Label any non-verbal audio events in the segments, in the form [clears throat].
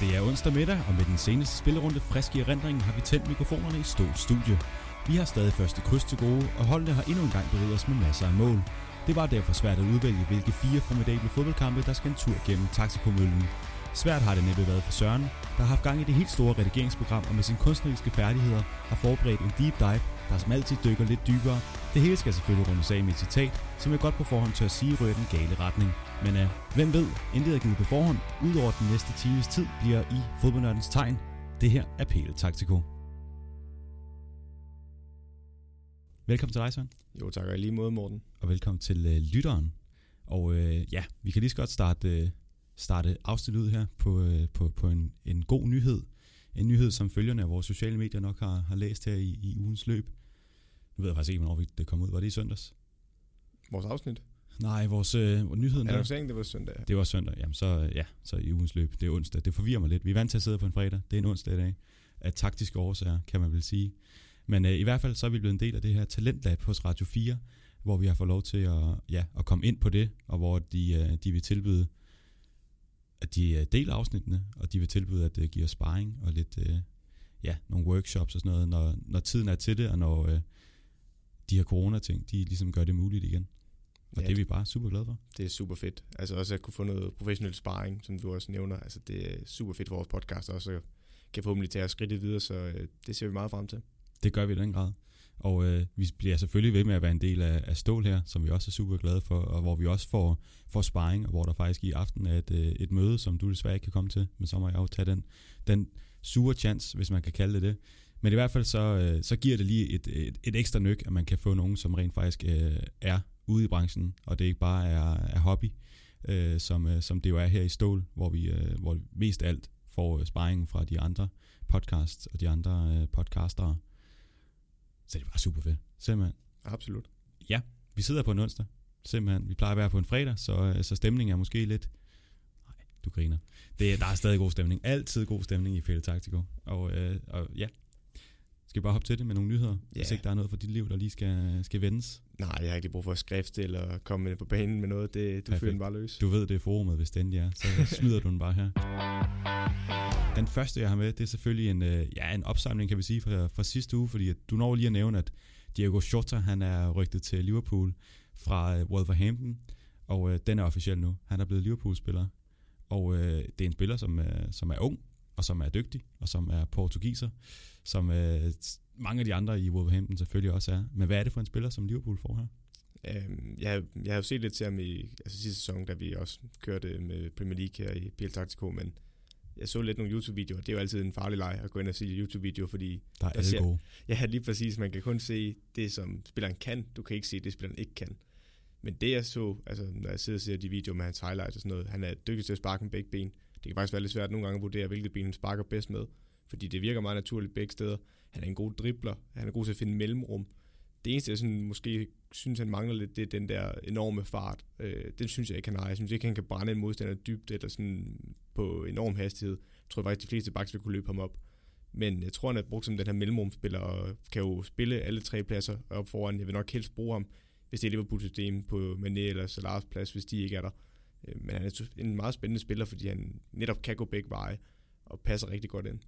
Det er onsdag middag, og med den seneste spillerunde frisk i erindringen har vi tændt mikrofonerne i Stål Studie. Vi har stadig første kryds til gode, og holdene har endnu en gang bevæget os med masser af mål. Det var derfor svært at udvælge, hvilke fire formidable fodboldkampe, der skal en tur gennem Taxikomøllen. Svært har det næppe været for Søren, der har haft gang i det helt store redigeringsprogram og med sine kunstneriske færdigheder har forberedt en deep dive, der som altid dykker lidt dybere. Det hele skal selvfølgelig rundes af med et citat, som jeg godt på forhånd tør sige rører den gale retning. Men uh, hvem ved, intet er givet på forhånd, udover den næste times tid bliver i fodboldnørdens tegn. Det her er PL Taktiko. Velkommen til dig, Søren. Jo tak, og i lige måde, Morten. Og velkommen til uh, lytteren. Og uh, ja, vi kan lige så godt starte, uh, starte afsnittet ud her på, uh, på, på en, en god nyhed. En nyhed, som følgerne af vores sociale medier nok har, har læst her i, i ugens løb. Nu ved jeg faktisk ikke, hvornår det kom ud. Var det i søndags? Vores afsnit? Nej, vores øh, nyheden der. Annonceringen, det var søndag. Det var søndag. Jamen så, ja, så i ugens løb. Det er onsdag. Det forvirrer mig lidt. Vi er vant til at sidde på en fredag. Det er en onsdag i dag. Af taktiske årsager, kan man vel sige. Men øh, i hvert fald så er vi blevet en del af det her talentlab hos Radio 4, hvor vi har fået lov til at, ja, at komme ind på det, og hvor de, øh, de vil tilbyde, at de øh, deler afsnittene, og de vil tilbyde at uh, give os sparring og lidt, uh, ja, nogle workshops og sådan noget, når, når tiden er til det, og når uh, de her corona-ting, de ligesom gør det muligt igen. Og ja, det er vi bare super glade for. Det er super fedt. Altså også at kunne få noget professionel sparring, som du også nævner. Altså det er super fedt for vores podcast også kan forhåbentlig tage os skridtet videre, så øh, det ser vi meget frem til. Det gør vi i den grad. Og øh, vi bliver selvfølgelig ved med at være en del af, af Stål her, som vi også er super glade for, og hvor vi også får, får sparring, og hvor der faktisk i aften er et, øh, et møde, som du desværre ikke kan komme til, men så må jeg jo tage den, den sure chance, hvis man kan kalde det det. Men i hvert fald så, øh, så giver det lige et, et, et ekstra nyk, at man kan få nogen, som rent faktisk øh, er ude i branchen, og det ikke bare er, er hobby, øh, som, øh, som det jo er her i Stål, hvor vi øh, hvor mest alt får sparringen fra de andre podcasts og de andre øh, podcastere. Så det er bare super fedt. Simpelthen. Absolut. Ja, vi sidder på en onsdag. Simpelthen. Vi plejer at være på en fredag, så, øh, så stemningen er måske lidt... Nej, du griner. Det, der er stadig god stemning. Altid god stemning i Fælde Taktiko. Og, øh, og ja, skal vi bare hoppe til det med nogle nyheder, ja. hvis ikke der er noget for dit liv, der lige skal, skal vendes? Nej, jeg har ikke brug for at skrift eller komme på banen med noget. Det, du føler den bare løs. Du ved, det er forumet, hvis den er, så smider du den bare her. Den første, jeg har med, det er selvfølgelig en, øh, ja, en opsamling, kan vi sige, fra, fra sidste uge, fordi du når lige at nævne, at Diego Jota, han er rygtet til Liverpool fra øh, Wolverhampton, og øh, den er officiel nu. Han er blevet Liverpool-spiller, og øh, det er en spiller, som, øh, som er ung, og som er dygtig, og som er portugiser, som øh, mange af de andre i Wolverhampton selvfølgelig også er. Men hvad er det for en spiller, som Liverpool får her? Øhm, jeg, jeg har jo set lidt til ham i altså sidste sæson, da vi også kørte med Premier League her i PL Taktiko, men jeg så lidt nogle YouTube-videoer. Det er jo altid en farlig leg at gå ind og se YouTube-videoer, fordi... Der er alle gode. Ja, lige præcis. Man kan kun se det, som spilleren kan. Du kan ikke se det, spilleren ikke kan. Men det jeg så, altså når jeg sidder og ser de videoer med hans highlights og sådan noget, han er dygtig til at sparke med begge ben. Det kan faktisk være lidt svært nogle gange at vurdere, hvilket ben han sparker bedst med, fordi det virker meget naturligt begge steder. Han er en god dribler, han er god til at finde mellemrum. Det eneste, jeg sådan, måske synes, han mangler lidt, det er den der enorme fart. Øh, den synes jeg ikke, han har. Jeg synes ikke, han kan brænde en modstander dybt eller sådan på enorm hastighed. Jeg tror faktisk, de fleste backs vil kunne løbe ham op. Men jeg tror, han er brugt som den her mellemrumspiller, og kan jo spille alle tre pladser op foran. Jeg vil nok helst bruge ham, hvis det er Liverpool-system på Mané eller Salahs plads, hvis de ikke er der. Øh, men han er en meget spændende spiller, fordi han netop kan gå begge veje og passer rigtig godt ind.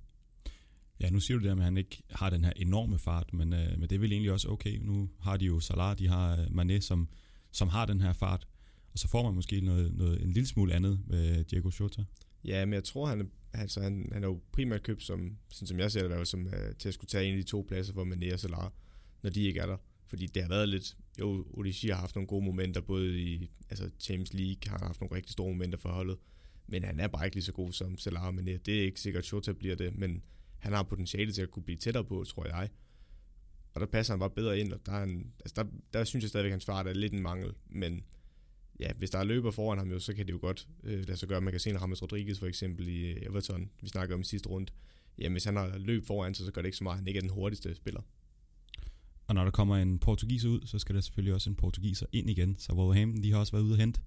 Ja, nu siger du det at han ikke har den her enorme fart, men, øh, men det er vel egentlig også okay. Nu har de jo Salah, de har øh, Mané, som, som har den her fart, og så får man måske noget, noget, en lille smule andet med Diego Jota. Ja, men jeg tror, han, altså, han, han er jo primært købt, som, sådan som jeg ser det, som, øh, til at skulle tage en af de to pladser for Mané og Salah, når de ikke er der. Fordi det har været lidt, jo, Odissi har haft nogle gode momenter, både i altså Champions League har haft nogle rigtig store momenter for holdet, men han er bare ikke lige så god som Salah og Mané. Det er ikke sikkert, at Jota bliver det, men han har potentiale til at kunne blive tættere på, tror jeg. Og der passer han bare bedre ind, og der, er en, altså der, der synes jeg stadigvæk, at hans fart er lidt en mangel, men ja, hvis der er løber foran ham, jo, så kan det jo godt øh, lade sig gøre. Man kan se en Ramos Rodriguez for eksempel i Everton, vi snakker om i sidste runde. Jamen, hvis han har løb foran sig, så gør det ikke så meget, han ikke er den hurtigste spiller. Og når der kommer en portugiser ud, så skal der selvfølgelig også en portugiser ind igen. Så Wolverhampton, de har også været ude og hente.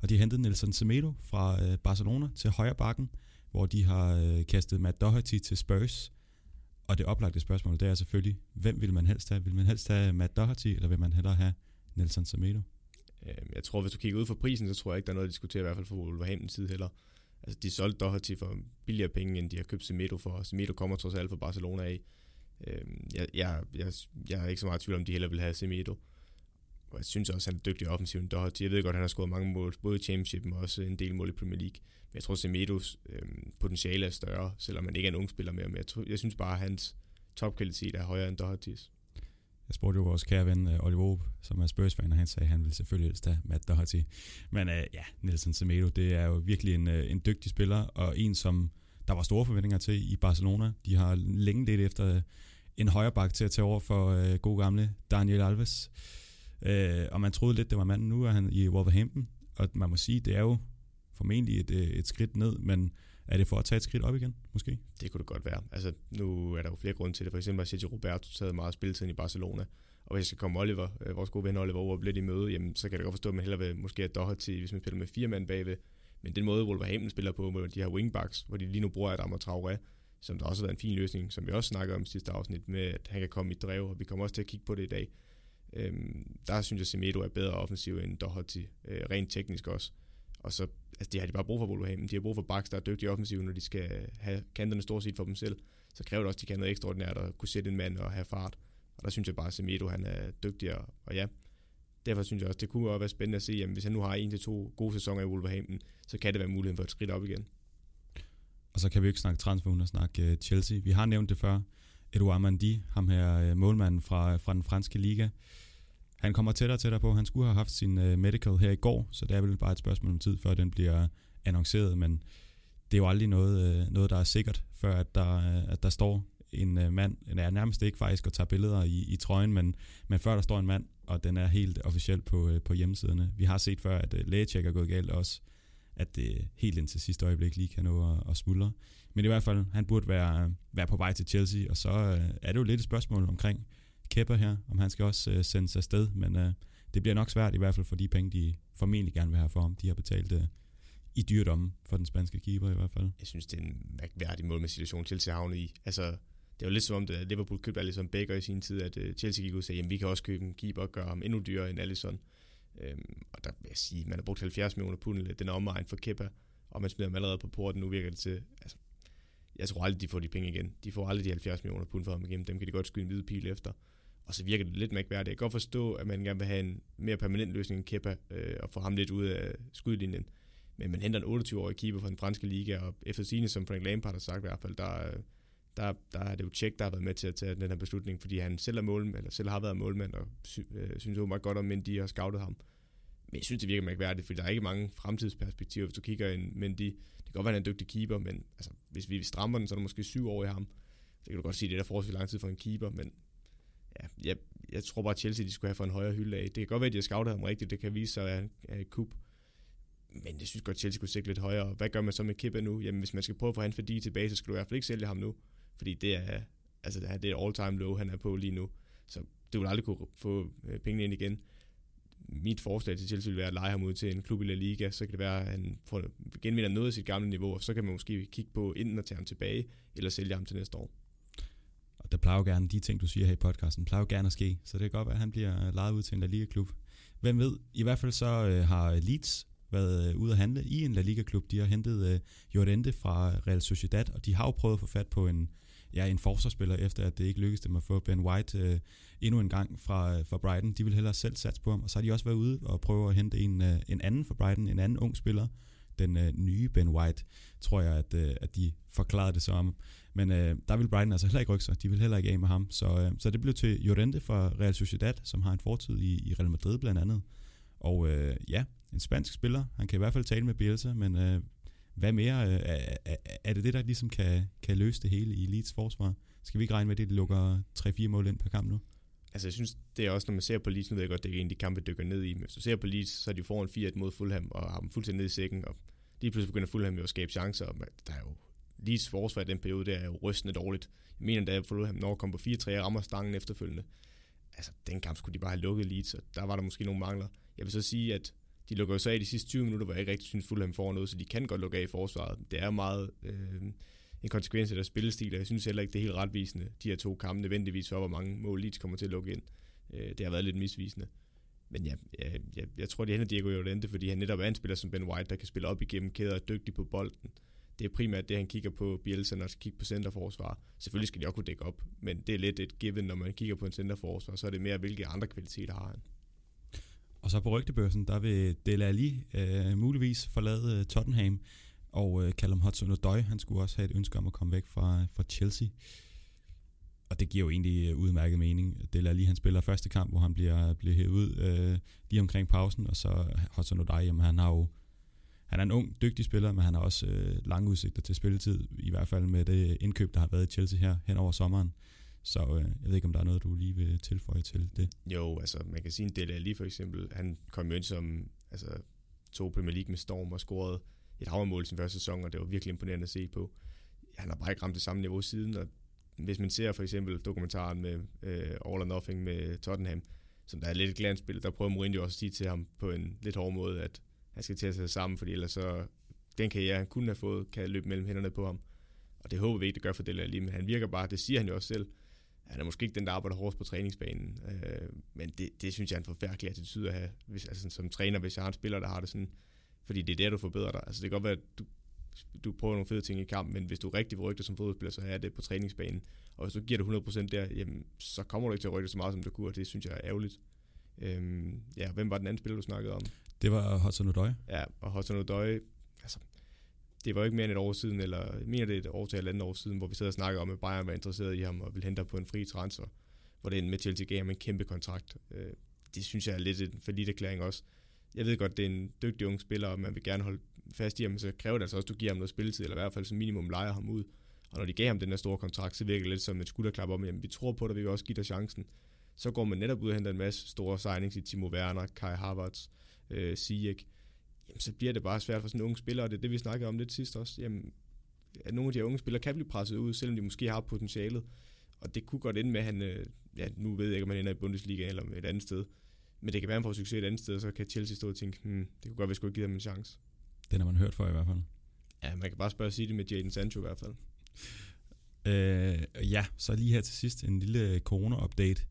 Og de har hentet Nelson Semedo fra øh, Barcelona til højre bakken hvor de har øh, kastet Matt Doherty til Spurs. Og det oplagte spørgsmål, det er selvfølgelig, hvem vil man helst have? Vil man helst have Matt Doherty, eller vil man hellere have Nelson Semedo? Øhm, jeg tror, hvis du kigger ud for prisen, så tror jeg ikke, der er noget at diskutere, i hvert fald for Wolverhampton side heller. Altså, de solgte Doherty for billigere penge, end de har købt Semedo for. Semedo kommer trods alt fra Barcelona af. Øhm, jeg, jeg, jeg, jeg er ikke så meget tvivl om, de heller vil have Semedo. Og jeg synes også, han er dygtig offensiv end Doherty. Jeg ved godt, han har scoret mange mål, både i Championship, og også en del mål i Premier League. Men jeg tror, Semedos øh, potentiale er større, selvom han ikke er en ung spiller mere. Men jeg, tror, jeg synes bare, at hans topkvalitet er højere end Doherty's. Jeg spurgte jo vores kære ven uh, Oliver Obe, som er Spurs-fan, og han sagde, at han ville selvfølgelig helst have Matt Doherty. Men uh, ja, Nelson Semedo, det er jo virkelig en, uh, en dygtig spiller, og en, som der var store forventninger til i Barcelona. De har længe lidt efter en højre bak til at tage over for uh, god gamle Daniel Alves. Uh, Øh, og man troede lidt, det var manden. Nu er han i Wolverhampton, og man må sige, det er jo formentlig et, øh, et skridt ned, men er det for at tage et skridt op igen, måske? Det kunne det godt være. Altså, nu er der jo flere grunde til det. For eksempel har Sergio Roberto taget meget spilletid i Barcelona. Og hvis jeg skal komme Oliver, øh, vores gode ven Oliver over lidt i møde, jamen, så kan jeg godt forstå, at man hellere vil måske have Doherty, hvis man spiller med fire mand bagved. Men den måde, Wolverhampton spiller på, hvor de har wingbacks, hvor de lige nu bruger Adam og Traoré, som der også har været en fin løsning, som vi også snakker om i sidste afsnit, med at han kan komme i drev, og vi kommer også til at kigge på det i dag. Øhm, der synes jeg, Semedo er bedre offensiv end Doherty, øh, rent teknisk også. Og så, altså det har de bare brug for Wolverhampton. De har brug for backs, der er dygtige offensiv, når de skal have kanterne stort set for dem selv. Så kræver det også, at de kan noget ekstraordinært at kunne sætte en mand og have fart. Og der synes jeg bare, at Semedo han er dygtigere. Og ja, derfor synes jeg også, det kunne også være spændende at se, at hvis han nu har en til to gode sæsoner i Wolverhampton, så kan det være muligheden for et skridt op igen. Og så kan vi ikke snakke transfer uden at snakke øh, Chelsea. Vi har nævnt det før. Edouard Mandi, ham her øh, målmanden fra, fra den franske liga. Han kommer tættere og tættere på. Han skulle have haft sin uh, medical her i går, så det er vel bare et spørgsmål om tid, før den bliver annonceret, men det er jo aldrig noget, uh, noget der er sikkert, før at der, uh, at der står en uh, mand, er nærmest ikke faktisk at tage billeder i, i trøjen, men, men før der står en mand, og den er helt officielt på, uh, på hjemmesiderne. Vi har set før, at uh, lægecheck er gået galt også, at det helt indtil sidste øjeblik lige kan nå at, at smuldre. Men i hvert fald, han burde være, være på vej til Chelsea, og så uh, er det jo lidt et spørgsmål omkring, Kepper her, om han skal også øh, sendes afsted, men øh, det bliver nok svært i hvert fald for de penge, de formentlig gerne vil have for ham. De har betalt øh, i dyrdommen for den spanske keeper i hvert fald. Jeg synes, det er en mærkværdig måde med situationen Chelsea havnet i. Altså, det var lidt som om, at Liverpool købte Alisson Becker i sin tid, at øh, Chelsea gik ud og sagde, at vi kan også købe en keeper og gøre ham endnu dyrere end Alisson. Øhm, og der vil jeg sige, man har brugt 70 millioner pund, øh, den er omegn for Kepa, og man smider ham allerede på porten, nu virker det til, altså, jeg tror aldrig, de får de penge igen. De får aldrig de 70 millioner pund for ham igen. Dem kan de godt skyde en hvide pil efter. Og så virker det lidt mærkværdigt. Jeg kan godt forstå, at man gerne vil have en mere permanent løsning end Kepa, øh, og få ham lidt ud af skudlinjen. Men man henter en 28-årig keeper fra den franske liga, og efter sine, som Frank Lampard har sagt i hvert fald, der, der, der er det jo Tjek, der har været med til at tage den her beslutning, fordi han selv er målmand, eller selv har været målmand, og sy, øh, synes jo meget godt om Mendy har scoutet ham. Men jeg synes, det virker mærkværdigt, fordi der er ikke mange fremtidsperspektiver, hvis du kigger ind Mendy. Det kan godt være, at han er en dygtig keeper, men altså, hvis vi strammer den, så er der måske syv år i ham. Så kan du godt sige, at det er der forholdsvis lang tid for en keeper, men ja, jeg, jeg tror bare, at Chelsea de skulle have for en højere hylde af. Det kan godt være, at de har scoutet ham rigtigt, det kan vise sig at være et kup. Men jeg synes godt, at Chelsea kunne sigte lidt højere. Hvad gør man så med Kepa nu? Jamen, hvis man skal prøve at få hans værdi tilbage, så skal du i hvert fald ikke sælge ham nu. Fordi det er, altså, det er all-time low, han er på lige nu. Så du vil aldrig kunne få øh, pengene ind igen. Mit forslag til Chelsea vil være at lege ham ud til en klub i La Liga, så kan det være, at han får genvinder noget af sit gamle niveau, og så kan man måske kigge på enten at tage ham tilbage, eller sælge ham til næste år og der plejer jo gerne, de ting, du siger her i podcasten, plejer jo gerne at ske. Så det kan godt være, at han bliver øh, lejet ud til en La Liga-klub. Hvem ved, i hvert fald så øh, har Leeds været øh, ude at handle i en La Liga-klub. De har hentet øh, Jorente fra Real Sociedad, og de har jo prøvet at få fat på en, ja, en forsvarsspiller, efter at det ikke lykkedes dem at få Ben White øh, endnu en gang fra, øh, fra Brighton. De vil hellere selv satse på ham, og så har de også været ude og prøve at hente en, øh, en anden fra Brighton, en anden ung spiller, den øh, nye Ben White, tror jeg, at, øh, at de forklarede det som. Men øh, der vil Brighton altså heller ikke rykke sig. De vil heller ikke af med ham. Så, øh, så det blev til Llorente fra Real Sociedad, som har en fortid i, i Real Madrid blandt andet. Og øh, ja, en spansk spiller. Han kan i hvert fald tale med Bielsa, men øh, hvad mere? Øh, er, er det det, der ligesom kan, kan løse det hele i Leeds forsvar? Skal vi ikke regne med, at det lukker 3-4 mål ind per kamp nu? Altså jeg synes, det er også, når man ser på Leeds, nu ved jeg godt, det er en af de kampe, dykker ned i, men hvis du ser på Leeds, så er de foran 4-1 mod Fulham, og har dem fuldstændig ned i sækken, og lige pludselig begynder Fulham jo at skabe chancer, og der er jo Leeds forsvar i den periode, det er jo rystende dårligt. Jeg mener, da Fulham når kom på 4-3 rammer stangen efterfølgende. Altså, den kamp skulle de bare have lukket Leeds, og der var der måske nogle mangler. Jeg vil så sige, at de lukker jo så af de sidste 20 minutter, hvor jeg ikke rigtig synes, Fulham får noget, så de kan godt lukke af i forsvaret. Det er meget øh, en konsekvens af deres spillestil, og jeg synes heller ikke, det er helt retvisende, de her to kampe nødvendigvis for, hvor mange mål Leeds kommer til at lukke ind. Øh, det har været lidt misvisende. Men ja, jeg, jeg, jeg tror, det hænder Diego Llorente, fordi han netop er en spiller som Ben White, der kan spille op igennem kæder og er dygtig på bolden. Det er primært det, han kigger på Bielsa, når han kigger på centerforsvar. Selvfølgelig skal de også kunne dække op, men det er lidt et given, når man kigger på en centerforsvar, så er det mere, hvilke andre kvaliteter har han. Og så på rygtebørsen, der vil Dele Alli øh, muligvis forlade øh, Tottenham, og øh, Callum Hudson-Odoi, han skulle også have et ønske om at komme væk fra, fra Chelsea. Og det giver jo egentlig øh, udmærket mening. Dele Alli, han spiller første kamp, hvor han bliver, bliver hævet ud øh, lige omkring pausen, og så Hudson-Odoi, jamen han har jo han er en ung, dygtig spiller, men han har også øh, lange udsigter til spilletid, i hvert fald med det indkøb, der har været i Chelsea her hen over sommeren. Så øh, jeg ved ikke, om der er noget, du lige vil tilføje til det. Jo, altså man kan sige, en del af lige for eksempel, han kom jo ind som altså, to Premier League med Storm og scorede et havremål sin første sæson, og det var virkelig imponerende at se på. Han har bare ikke ramt det samme niveau siden, og hvis man ser for eksempel dokumentaren med øh, All or Nothing med Tottenham, som der er lidt et der prøver Mourinho også at sige til ham på en lidt hård måde, at han skal til at tage sammen, fordi ellers så den jeg han kunne have fået, kan løbe mellem hænderne på ham. Og det håber vi ikke, det gør for Dele Alli, men han virker bare, det siger han jo også selv, han er måske ikke den, der arbejder hårdest på træningsbanen, øh, men det, det synes jeg er en forfærdelig attitude at have, hvis, altså, som træner, hvis jeg har en spiller, der har det sådan, fordi det er der, du forbedrer dig. Altså det kan godt være, at du, du prøver nogle fede ting i kampen, men hvis du er rigtig vil rykke som fodboldspiller, så er det på træningsbanen. Og hvis du giver det 100% der, jamen, så kommer du ikke til at rykke så meget, som du kunne, og det synes jeg er ærgerligt. Øhm, ja, hvem var den anden spiller, du snakkede om? Det var Hudson Odoi. Ja, og Hudson Odoi, altså, det var ikke mere end et år siden, eller mere det et år til et andet år siden, hvor vi sad og snakkede om, at Bayern var interesseret i ham og ville hente ham på en fri transfer, hvor det med Chelsea gav ham en kæmpe kontrakt. Øh, det synes jeg er lidt en for erklæring også. Jeg ved godt, det er en dygtig ung spiller, og man vil gerne holde fast i ham, så kræver det altså også, at du giver ham noget spilletid, eller i hvert fald som minimum leger ham ud. Og når de gav ham den her store kontrakt, så virker det lidt som et skulderklap om, jamen vi tror på dig, vi vil også give dig chancen. Så går man netop ud og henter en masse store signings i Timo Werner, Kai Havertz, øh, Ziyech, jamen, så bliver det bare svært for sådan en unge spiller, og det er det, vi snakkede om lidt sidst også. Jamen, at nogle af de her unge spillere kan blive presset ud, selvom de måske har potentialet. Og det kunne godt ende med, at han, øh, ja, nu ved jeg ikke, om han ender i Bundesliga eller et andet sted. Men det kan være, at han får succes et andet sted, så kan Chelsea stå og tænke, hmm, det kunne godt være, at vi skulle give ham en chance. Den har man hørt for i hvert fald. Ja, man kan bare spørge sige det med Jadon Sancho i hvert fald. Øh, ja, så lige her til sidst en lille corona-update.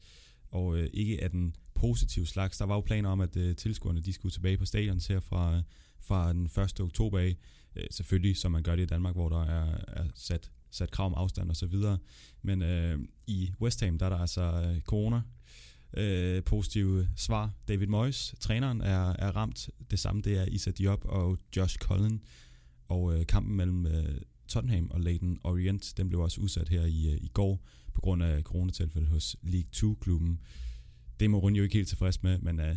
Og øh, ikke af den positiv slags. Der var jo planer om, at øh, tilskuerne de skulle tilbage på stadion her fra, øh, fra den 1. oktober af. Øh, selvfølgelig, som man gør det i Danmark, hvor der er, er sat, sat krav om afstand og så videre. Men øh, i West Ham, der er der altså øh, corona øh, positive svar. David Moyes, træneren, er, er ramt. Det samme det er Issa Diop og Josh Cullen. Og øh, kampen mellem øh, Tottenham og Leighton Orient, den blev også udsat her i, øh, i går på grund af coronatilfælde hos League 2-klubben. Det må Mourinho ikke helt tilfreds med, men øh,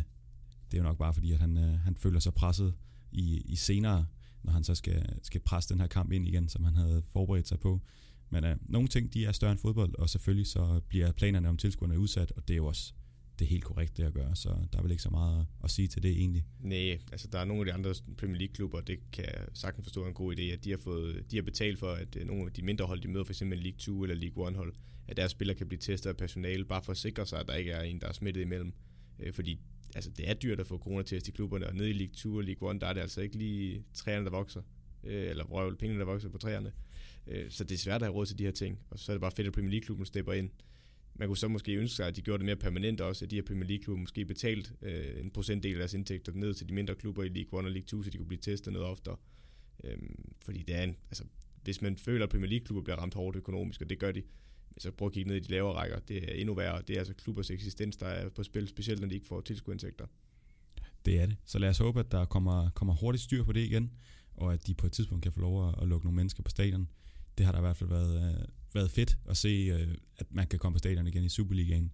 det er jo nok bare fordi, at han, øh, han føler sig presset i, i senere, når han så skal, skal presse den her kamp ind igen, som han havde forberedt sig på. Men øh, nogle ting, de er større end fodbold, og selvfølgelig så bliver planerne om tilskuerne udsat, og det er jo også det er helt korrekt det at gøre, så der er vel ikke så meget at sige til det egentlig. Nej, altså der er nogle af de andre Premier League klubber, det kan jeg sagtens forstå en god idé, at de har, fået, de har betalt for, at øh, nogle af de mindre hold, de møder, for eksempel League 2 eller League 1 hold, at deres spillere kan blive testet af personale, bare for at sikre sig, at der ikke er en, der er smittet imellem. Øh, fordi altså, det er dyrt at få coronatest i klubberne, og nede i League 2 og League 1, der er det altså ikke lige træerne, der vokser, øh, eller røvel, pengene, der vokser på træerne. Øh, så det er svært at have råd til de her ting, og så er det bare fedt, at Premier League-klubben stepper ind. Man kunne så måske ønske sig, at de gjorde det mere permanent også, at de her Premier League-klubber måske betalt øh, en procentdel af deres indtægter ned til de mindre klubber i League 1 og League 2, så de kunne blive testet noget oftere. Øh, fordi det er en, altså, hvis man føler, at Premier League-klubber bliver ramt hårdt økonomisk, og det gør de, så prøv at kigge ned i de lavere rækker. Det er endnu værre. Det er altså klubbers eksistens, der er på spil, specielt når de ikke får tilskuindtægter. Det er det. Så lad os håbe, at der kommer, kommer hurtigt styr på det igen, og at de på et tidspunkt kan få lov at, lukke nogle mennesker på stadion. Det har der i hvert fald været, øh, været fedt at se, øh, at man kan komme på stadion igen i Superligaen.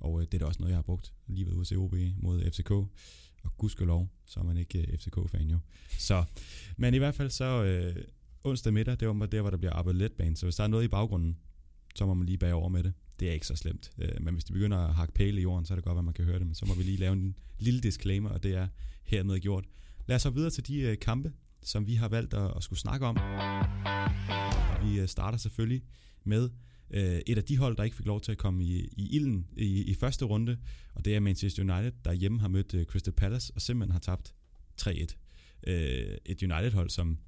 Og øh, det er da også noget, jeg har brugt lige ved ude OB mod FCK. Og gudskelov, så er man ikke øh, FCK-fan jo. Så, men i hvert fald så øh, onsdag middag, det var der, hvor der bliver arbejdet letbane. Så hvis der er noget i baggrunden, så må man lige bage over med det. Det er ikke så slemt. Øh, men hvis det begynder at hakke pæle i jorden, så er det godt, at man kan høre det. Men så må vi lige lave en lille disclaimer, og det er hermed gjort. Lad os så videre til de øh, kampe, som vi har valgt at, at skulle snakke om. Vi øh, starter selvfølgelig med øh, et af de hold, der ikke fik lov til at komme i, i ilden i, i første runde, og det er Manchester United, der hjemme har mødt øh, Crystal Palace og simpelthen har tabt 3-1. Øh, et United-hold, som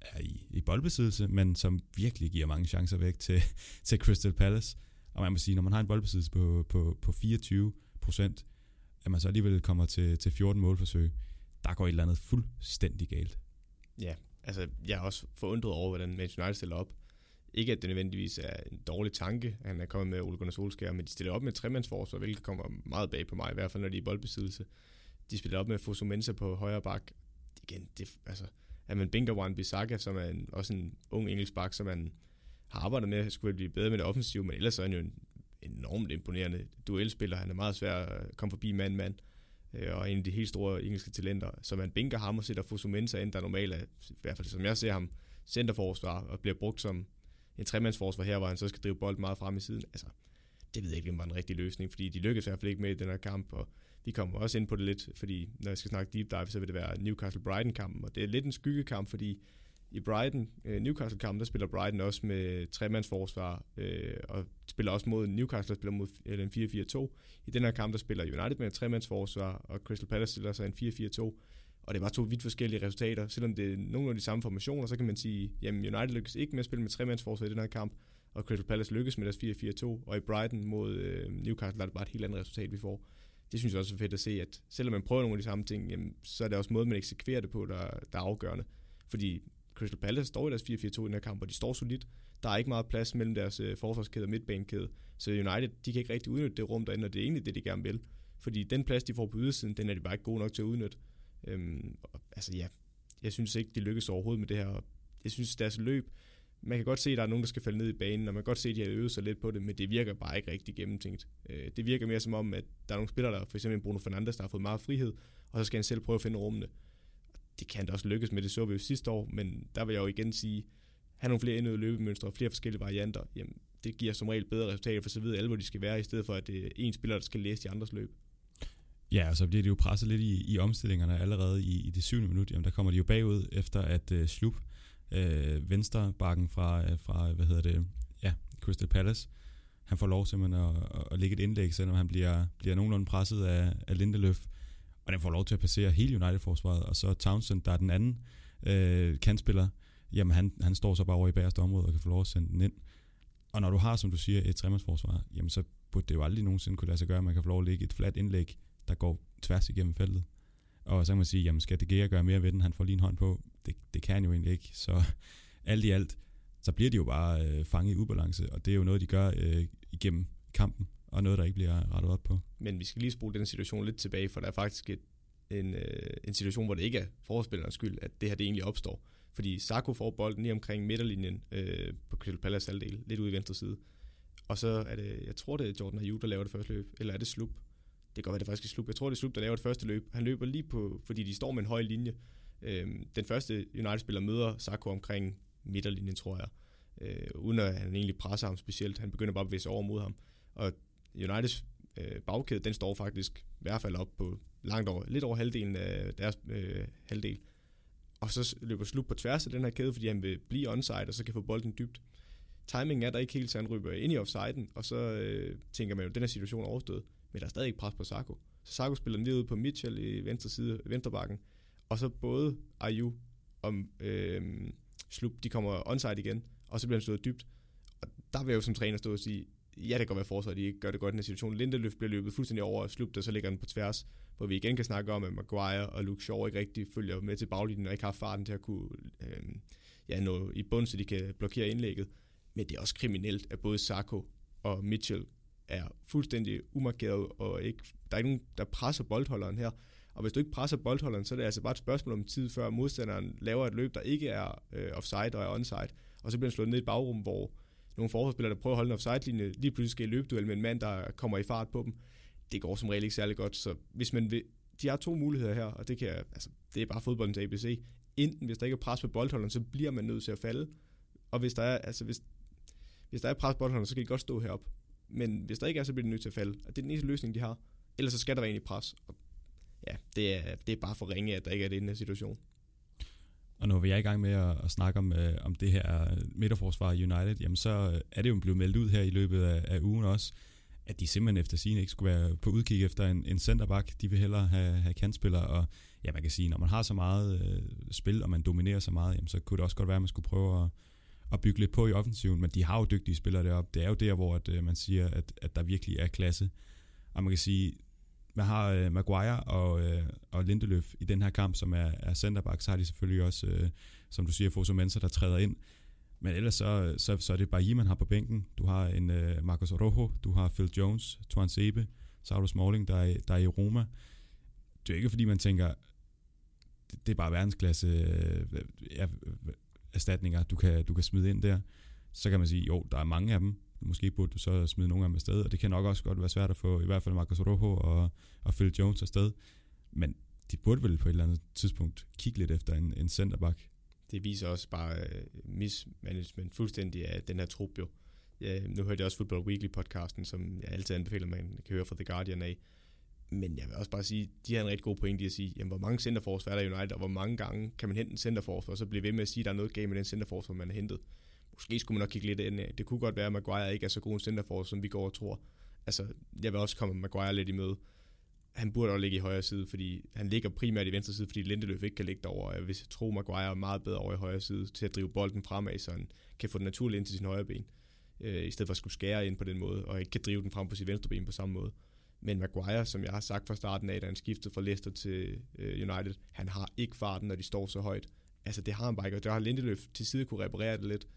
er i boldbesiddelse, men som virkelig giver mange chancer væk til, [laughs] til Crystal Palace. Og man må sige, når man har en boldbesiddelse på, på, på 24 procent, at man så alligevel kommer til, til 14 målforsøg, der går et eller andet fuldstændig galt. Ja, altså jeg er også forundret over, hvordan Manchester United stiller op. Ikke at det nødvendigvis er en dårlig tanke, at han er kommet med Ole Gunnar Solskjaer, men de stiller op med tremandsforsvar, hvilket kommer meget bag på mig, i hvert fald når de er i boldbesiddelse. De spiller op med Fosu Mensa på højre bak. Igen, det, altså, at man bænker Juan Bissaka, som er en, også en ung engelsk bak, som man har arbejdet med, skulle blive bedre med det offensive, men ellers er han jo en enormt imponerende duelspiller. Han er meget svær at komme forbi mand-mand, øh, og en af de helt store engelske talenter. Så man bænker ham og sætter Fosumensa ind, der normalt er, i hvert fald som jeg ser ham, centerforsvar og bliver brugt som en tremandsforsvar her, hvor han så skal drive bold meget frem i siden. Altså, det ved jeg ikke, om var en rigtig løsning, fordi de lykkedes i hvert fald ikke med i den her kamp, og vi kommer også ind på det lidt, fordi når jeg skal snakke deep dive, så vil det være Newcastle-Brighton-kampen, og det er lidt en skyggekamp, fordi i Brighton, øh, Newcastle-kampen, der spiller Brighton også med tremandsforsvar, øh, og spiller også mod Newcastle, der spiller mod en 4-4-2. I den her kamp, der spiller United med tremandsforsvar, og Crystal Palace stiller sig en 4-4-2. Og det var to vidt forskellige resultater. Selvom det er nogle af de samme formationer, så kan man sige, jamen United lykkes ikke med at spille med tremandsforsvar i den her kamp, og Crystal Palace lykkes med deres 4-4-2, og i Brighton mod øh, Newcastle er det bare et helt andet resultat, vi får. Det synes jeg også er fedt at se, at selvom man prøver nogle af de samme ting, jamen, så er det også måden, man eksekverer det på, der, der er afgørende. Fordi Crystal Palace står i deres 4-4-2 i den her kamp, og de står solidt. Der er ikke meget plads mellem deres øh, forsvarskæde og midtbanekæde. Så United, de kan ikke rigtig udnytte det rum derinde, og det er egentlig det, de gerne vil. Fordi den plads, de får på ydersiden, den er de bare ikke gode nok til at udnytte. Øhm, og, altså ja, jeg synes ikke, de lykkes overhovedet med det her. Jeg synes, deres løb, man kan godt se, at der er nogen, der skal falde ned i banen, og man kan godt se, at de har øvet sig lidt på det, men det virker bare ikke rigtig gennemtænkt. Øh, det virker mere som om, at der er nogle spillere, der for eksempel Bruno Fernandes, der har fået meget frihed, og så skal han selv prøve at finde rummene det kan da også lykkes med, det så vi jo sidste år, men der vil jeg jo igen sige, have nogle flere indøvede løbemønstre og flere forskellige varianter, jamen det giver som regel bedre resultater, for så ved alle, hvor de skal være, i stedet for at det er en spiller, der skal læse de andres løb. Ja, og så bliver de jo presset lidt i, i omstillingerne allerede i, i det syvende minut. Jamen, der kommer de jo bagud, efter at uh, øh, venstre bakken fra, øh, fra, hvad hedder det, ja, Crystal Palace, han får lov simpelthen at, at, at lægge et indlæg, selvom han bliver, bliver nogenlunde presset af, af Lindeløf og den får lov til at passere hele United-forsvaret, og så Townsend, der er den anden øh, kantspiller, jamen han, han står så bare over i bagerste område og kan få lov at sende den ind. Og når du har, som du siger, et tremandsforsvar, jamen så burde det jo aldrig nogensinde kunne lade sig gøre, at man kan få lov at lægge et fladt indlæg, der går tværs igennem feltet. Og så kan man sige, jamen skal det Gea gøre mere ved den? Han får lige en hånd på. Det, det kan han jo egentlig ikke. Så [laughs] alt i alt, så bliver de jo bare øh, fanget i ubalance, og det er jo noget, de gør øh, igennem kampen og noget, der ikke bliver rettet op på. Men vi skal lige spole den situation lidt tilbage, for der er faktisk et, en, øh, en situation, hvor det ikke er forspillernes skyld, at det her det egentlig opstår. Fordi Sarko får bolden lige omkring midterlinjen øh, på Crystal Palace halvdel, lidt ude i venstre side. Og så er det, jeg tror det er Jordan Ayew, der laver det første løb, eller er det Slup? Det kan godt være, det faktisk er Slup. Jeg tror, det er Slup, der laver det første løb. Han løber lige på, fordi de står med en høj linje. Øh, den første United-spiller møder Sarko omkring midterlinjen, tror jeg. Øh, uden at han egentlig presser ham specielt. Han begynder bare at bevæge sig over mod ham. Og Uniteds øh, bagkæde, den står faktisk i hvert fald op på langt over, lidt over halvdelen af deres øh, halvdel. Og så løber Slut på tværs af den her kæde, fordi han vil blive onside, og så kan få bolden dybt. Timingen er der ikke helt, så han ryber ind i offsiden, og så øh, tænker man jo, at den her situation er overstået. Men der er stadig ikke pres på Sarko. Så Sarko spiller lige ud på Mitchell i venstre side, venstrebakken. Og så både Ayu og øh, Slup, de kommer onside igen, og så bliver han slået dybt. Og der vil jeg jo som træner stå og sige, ja, det kan godt være forsvaret, de ikke gør det godt i den situation. Lindeløf bliver løbet fuldstændig over og Slup, der så ligger den på tværs, hvor vi igen kan snakke om, at Maguire og Luke Shaw ikke rigtig følger med til baglinjen, og ikke har farten til at kunne øh, ja, nå i bund, så de kan blokere indlægget. Men det er også kriminelt, at både Sako og Mitchell er fuldstændig umarkeret, og ikke, der er ikke nogen, der presser boldholderen her. Og hvis du ikke presser boldholderen, så er det altså bare et spørgsmål om tid, før modstanderen laver et løb, der ikke er øh, offside og er onside, og så bliver den slået ned i bagrum, hvor nogle forsvarsspillere, der prøver at holde en offside-linje, lige pludselig skal i løbeduel med en mand, der kommer i fart på dem. Det går som regel ikke særlig godt, så hvis man vil, de har to muligheder her, og det, kan, altså, det er bare fodboldens ABC. Enten, hvis der ikke er pres på boldholderen, så bliver man nødt til at falde. Og hvis der er, altså, hvis, hvis der er pres på boldholderen, så kan de godt stå herop. Men hvis der ikke er, så bliver de nødt til at falde. Og det er den eneste løsning, de har. Ellers så skal der være egentlig pres. Og ja, det er, det er bare for ringe, at der ikke er det i den her situation. Og nu er i gang med at, at snakke om, øh, om det her midterforsvar United, jamen så øh, er det jo blevet meldt ud her i løbet af, af ugen også, at de simpelthen efter sin ikke skulle være på udkig efter en, en centerback. De vil hellere have, have kantspillere, og ja, man kan sige, når man har så meget øh, spil, og man dominerer så meget, jamen, så kunne det også godt være, at man skulle prøve at, at bygge lidt på i offensiven, men de har jo dygtige spillere deroppe. Det er jo der, hvor at, øh, man siger, at, at der virkelig er klasse. Og man kan sige, man har øh, Maguire og, øh, og Lindeløf i den her kamp, som er, er centerback, så har de selvfølgelig også, øh, som du siger, Fosu Mensa, der træder ind. Men ellers så, så, så er det bare I, man har på bænken. Du har en øh, Marcos Rojo, du har Phil Jones, Tuan Sebe, Sauro Smalling, der er, der er i Roma. Det er ikke fordi, man tænker, det, det er bare verdensklasse øh, ja, erstatninger, du kan, du kan smide ind der. Så kan man sige, jo, der er mange af dem. Måske burde du så smide nogle af dem afsted, og det kan nok også godt være svært at få i hvert fald Marcos Rojo og, og Phil Jones afsted. Men de burde vel på et eller andet tidspunkt kigge lidt efter en, en centerback. Det viser også bare uh, mismanagement fuldstændig af den her trup jo. Ja, nu hørte jeg også Football Weekly podcasten, som jeg altid anbefaler, man kan høre fra The Guardian af. Men jeg vil også bare sige, de har en rigtig god pointe i at sige, jamen, hvor mange centerforsvar er der i United, og hvor mange gange kan man hente en centerforsvar, og så blive ved med at sige, at der er noget galt med den centerforsvar, man har hentet. Måske skulle man nok kigge lidt ind. Det kunne godt være, at Maguire ikke er så god en centerforsvar, som vi går og tror. Altså, jeg vil også komme Maguire lidt i møde. Han burde også ligge i højre side, fordi han ligger primært i venstre side, fordi Lindeløf ikke kan ligge derovre. Jeg vil tro, Maguire er meget bedre over i højre side til at drive bolden fremad, så han kan få den naturligt ind til sin højre ben, øh, i stedet for at skulle skære ind på den måde, og ikke kan drive den frem på sit venstre ben på samme måde. Men Maguire, som jeg har sagt fra starten af, da han skiftede fra Leicester til øh, United, han har ikke farten, når de står så højt. Altså det har han bare ikke, og der har Lindeløf til side kunne reparere det lidt,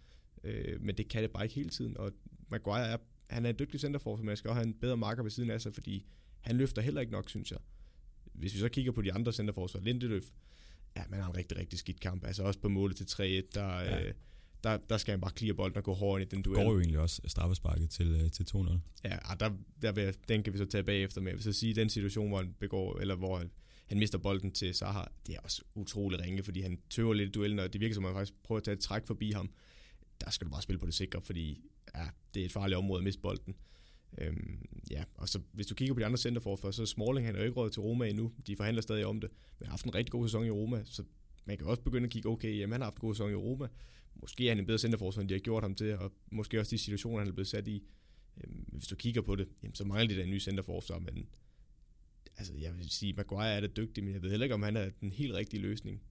øh, men det kan det bare ikke hele tiden, og Maguire er, han er en dygtig centerfor, men man skal også have en bedre marker ved siden af sig, fordi han løfter heller ikke nok, synes jeg. Hvis vi så kigger på de andre centerforsvar, Lindeløf, ja, man har en rigtig, rigtig skidt kamp. Altså også på målet til 3-1, der, ja. øh, der, der skal han bare clear bolden og gå hårdt ind i den duel. Går jo egentlig også straffesparket til, øh, til 2-0. Ja, der, der vil, den kan vi så tage bagefter med. Jeg vil så sige, den situation, hvor han begår, eller hvor han, han mister bolden til Zaha, det er også utrolig ringe, fordi han tøver lidt i duellen, og det virker som, at han faktisk prøver at tage et træk forbi ham. Der skal du bare spille på det sikre, fordi ja, det er et farligt område at miste bolden. Øhm, ja, og så hvis du kigger på de andre centerforfor, så er Smalling, han er jo ikke råd til Roma endnu. De forhandler stadig om det, men har haft en rigtig god sæson i Roma, så man kan også begynde at kigge, okay, jamen han har haft en god sæson i Roma. Måske er han en bedre centerforsvar, end de har gjort ham til, og måske også de situationer, han er blevet sat i. Øhm, hvis du kigger på det, jamen, så mangler de da en ny centerforsvar, men altså, jeg vil sige, Maguire er da dygtig, men jeg ved heller ikke, om han er den helt rigtige løsning.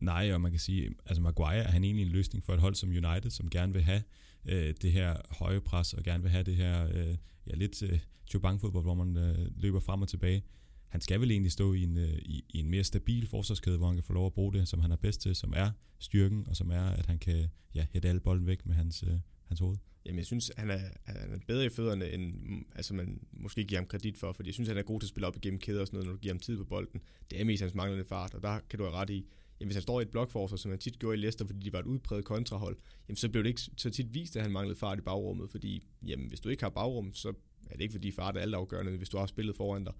Nej, og man kan sige, altså Maguire er han egentlig en løsning for et hold som United, som gerne vil have øh, det her høje pres, og gerne vil have det her øh, ja, lidt øh, fodbold hvor man øh, løber frem og tilbage. Han skal vel egentlig stå i en, øh, i, i en mere stabil forsvarskæde, hvor han kan få lov at bruge det, som han er bedst til, som er styrken, og som er, at han kan ja, hætte alle bolden væk med hans, øh, hans hoved. Jamen, jeg synes, han er, han er bedre i fødderne, end mm, altså, man måske giver ham kredit for, fordi jeg synes, han er god til at spille op igennem kæder og sådan noget, når du giver ham tid på bolden. Det er mest hans manglende fart, og der kan du have ret i, jamen, hvis han står i et blokforsvar, som han tit gjorde i Leicester, fordi de var et udpræget kontrahold, jamen, så blev det ikke så tit vist, at han manglede fart i bagrummet, fordi jamen, hvis du ikke har bagrum, så er det ikke fordi fart er altafgørende, hvis du har spillet foran dig.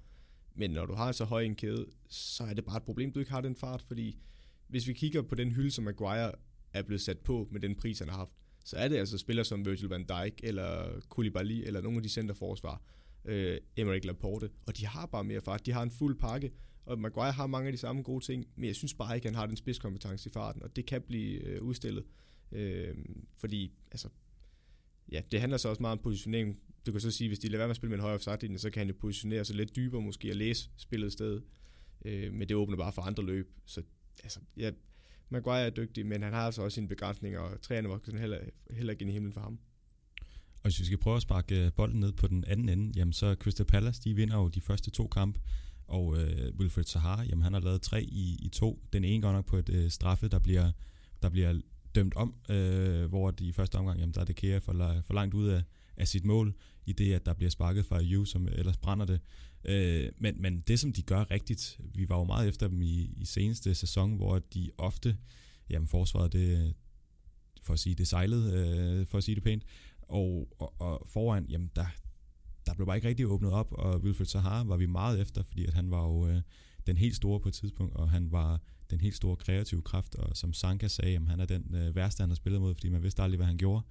Men når du har så høj en kæde, så er det bare et problem, du ikke har den fart, fordi hvis vi kigger på den hylde, som Maguire er blevet sat på med den pris, han har haft, så er det altså spillere som Virgil van Dijk, eller Koulibaly, eller nogle af de centerforsvar, øh, Emerick Laporte, og de har bare mere fart, de har en fuld pakke, og Maguire har mange af de samme gode ting, men jeg synes bare ikke, at han har den spidskompetence i farten, og det kan blive øh, udstillet, øh, fordi altså, ja, det handler så også meget om positionering. Du kan så sige, hvis de lader være med at spille med en højere offside så kan han jo positionere sig lidt dybere måske og læse spillet sted. Øh, men det åbner bare for andre løb. Så altså, ja, Maguire er dygtig, men han har altså også sine begrænsninger, og træerne var sådan heller, heller ikke ind i himlen for ham. Og hvis vi skal prøve at sparke øh, bolden ned på den anden ende, jamen så Crystal Palace, de vinder jo de første to kampe, og øh, Wilfred Sahar, jamen han har lavet tre i, i to. Den ene går nok på et øh, straffe, der bliver, der bliver dømt om, øh, hvor de i første omgang, jamen der er det Kea for, for langt ud af, af sit mål, i det, at der bliver sparket fra Ayew, som ellers brænder det. Øh, men, men det, som de gør rigtigt, vi var jo meget efter dem i, i seneste sæson, hvor de ofte, jamen forsvaret det, for at sige det sejlede, øh, for at sige det pænt, og, og, og foran, jamen der, der blev bare ikke rigtig åbnet op, og Wilfred Sahar var vi meget efter, fordi at han var jo øh, den helt store på et tidspunkt, og han var den helt store kreative kraft, og som Sanka sagde, jamen, han er den øh, værste, han har spillet mod, fordi man vidste aldrig, hvad han gjorde.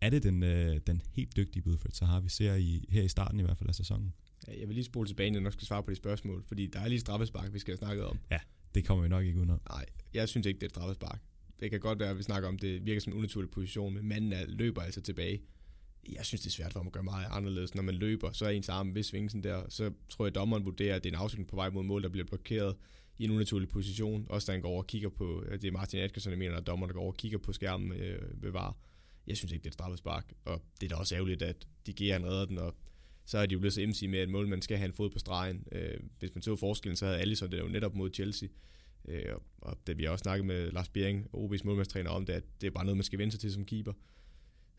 Er det den, øh, den helt dygtige Wilfred Sahar, vi ser i, her i starten i hvert fald af sæsonen? Jeg vil lige spole tilbage, når jeg skal svare på de spørgsmål, fordi der er lige straffespark, vi skal have snakket om. Ja, det kommer vi nok ikke udenom. Nej, jeg synes ikke, det er et straffespark. Det kan godt være, at vi snakker om, det virker som en unaturlig position, men manden er, løber altså tilbage. Jeg synes, det er svært for ham at gøre meget anderledes. Når man løber, så er ens arm ved svingelsen der, så tror jeg, at dommeren vurderer, at det er en afslutning på vej mod mål, der bliver blokeret i en unaturlig position. Også da han går over og kigger på, det er Martin Atkinson, der mener, at dommeren der går over og kigger på skærmen øh, ved VAR. Jeg synes ikke, det er et straffespark, og det er da også ærgerligt, at de giver han redder den, og så er de jo blevet så emsige med, at målmanden skal have en fod på stregen. Øh, hvis man så forskellen, så havde Alisson det jo netop mod Chelsea. Øh, og, og det vi har også snakket med Lars Bering, OB's målmandstræner, om det, at det er bare noget, man skal vende sig til som keeper.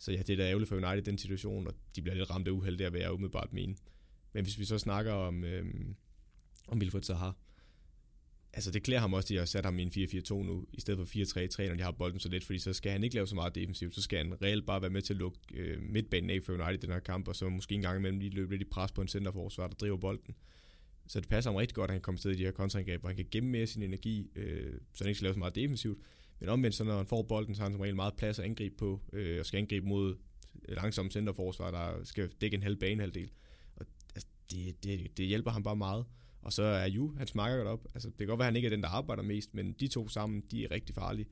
Så ja, det er da ærgerligt for United i den situation, og de bliver lidt ramt af uheld der, vil jeg umiddelbart mene. Men hvis vi så snakker om, øh, om Wilfred Zaha, altså det klæder ham også, at de har sat ham i en 4-4-2 nu, i stedet for 4-3-3, når de har bolden så lidt, fordi så skal han ikke lave så meget defensivt, så skal han reelt bare være med til at lukke øh, midtbanen af for United i den her kamp, og så måske en gang imellem lige løbe lidt i pres på en centerforsvar, der driver bolden. Så det passer ham rigtig godt, at han kommer til i de her kontraangreb, hvor han kan gemme mere sin energi, øh, så han ikke skal lave så meget defensivt. Men omvendt, så når han får bolden, så har han som regel meget plads at angribe på, øh, og skal angribe mod langsomme centerforsvar, der skal dække en halv banehalvdel. Og altså, det, det, det hjælper ham bare meget. Og så er Ju, han smakker godt op. Altså, det kan godt være, at han ikke er den, der arbejder mest, men de to sammen, de er rigtig farlige.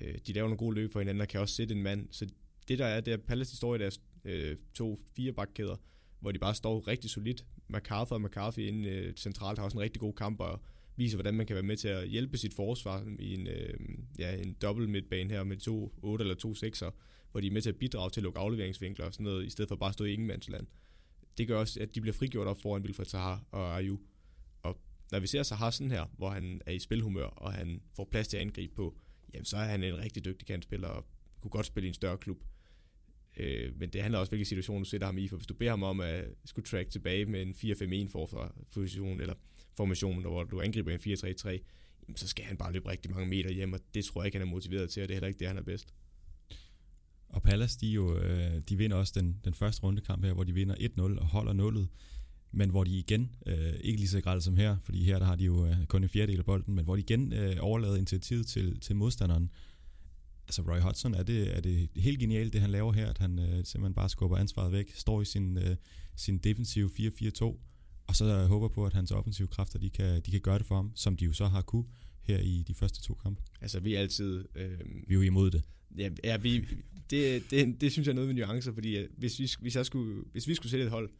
Øh, de laver nogle gode løb for hinanden, og kan også sætte en mand. Så det der er, det er Palace historie, deres øh, to fire bakkæder, hvor de bare står rigtig solidt. McCarthy og McCarthy inde øh, centralt har også en rigtig god kamp, og viser, hvordan man kan være med til at hjælpe sit forsvar i en, øh, ja, en dobbelt midtbane her med to 8 eller to 6'er, hvor de er med til at bidrage til at lukke afleveringsvinkler og sådan noget, i stedet for bare at stå i ingenmandsland. Det gør også, at de bliver frigjort op foran Wilfred Sahar og Ayu. Og når vi ser Sahar sådan her, hvor han er i spilhumør, og han får plads til at angribe på, jamen så er han en rigtig dygtig kantspiller, og kunne godt spille i en større klub. Øh, men det handler også, hvilken situation du sætter ham i, for hvis du beder ham om at skulle track tilbage med en 4-5-1 for position, eller formation, hvor du angriber en 4-3-3, så skal han bare løbe rigtig mange meter hjem, og det tror jeg ikke, han er motiveret til, og det er heller ikke det, han er bedst. Og Palace, de, jo, øh, de vinder også den, den første rundekamp her, hvor de vinder 1-0 og holder nullet, men hvor de igen, øh, ikke lige så grædt som her, fordi her der har de jo øh, kun en fjerdedel af bolden, men hvor de igen øh, overlader initiativet til, til modstanderen. Altså Roy Hodgson, er det, er det helt genialt, det han laver her, at han øh, simpelthen bare skubber ansvaret væk, står i sin, øh, sin defensive 4-4-2, og så håber på, at hans offensive kræfter, de kan, de kan gøre det for ham, som de jo så har kunne her i de første to kampe. Altså vi er altid... Øh, vi er jo imod det. Ja, ja vi, det, det, det synes jeg er noget med nuancer, fordi hvis vi, hvis, jeg skulle, hvis vi skulle sætte et hold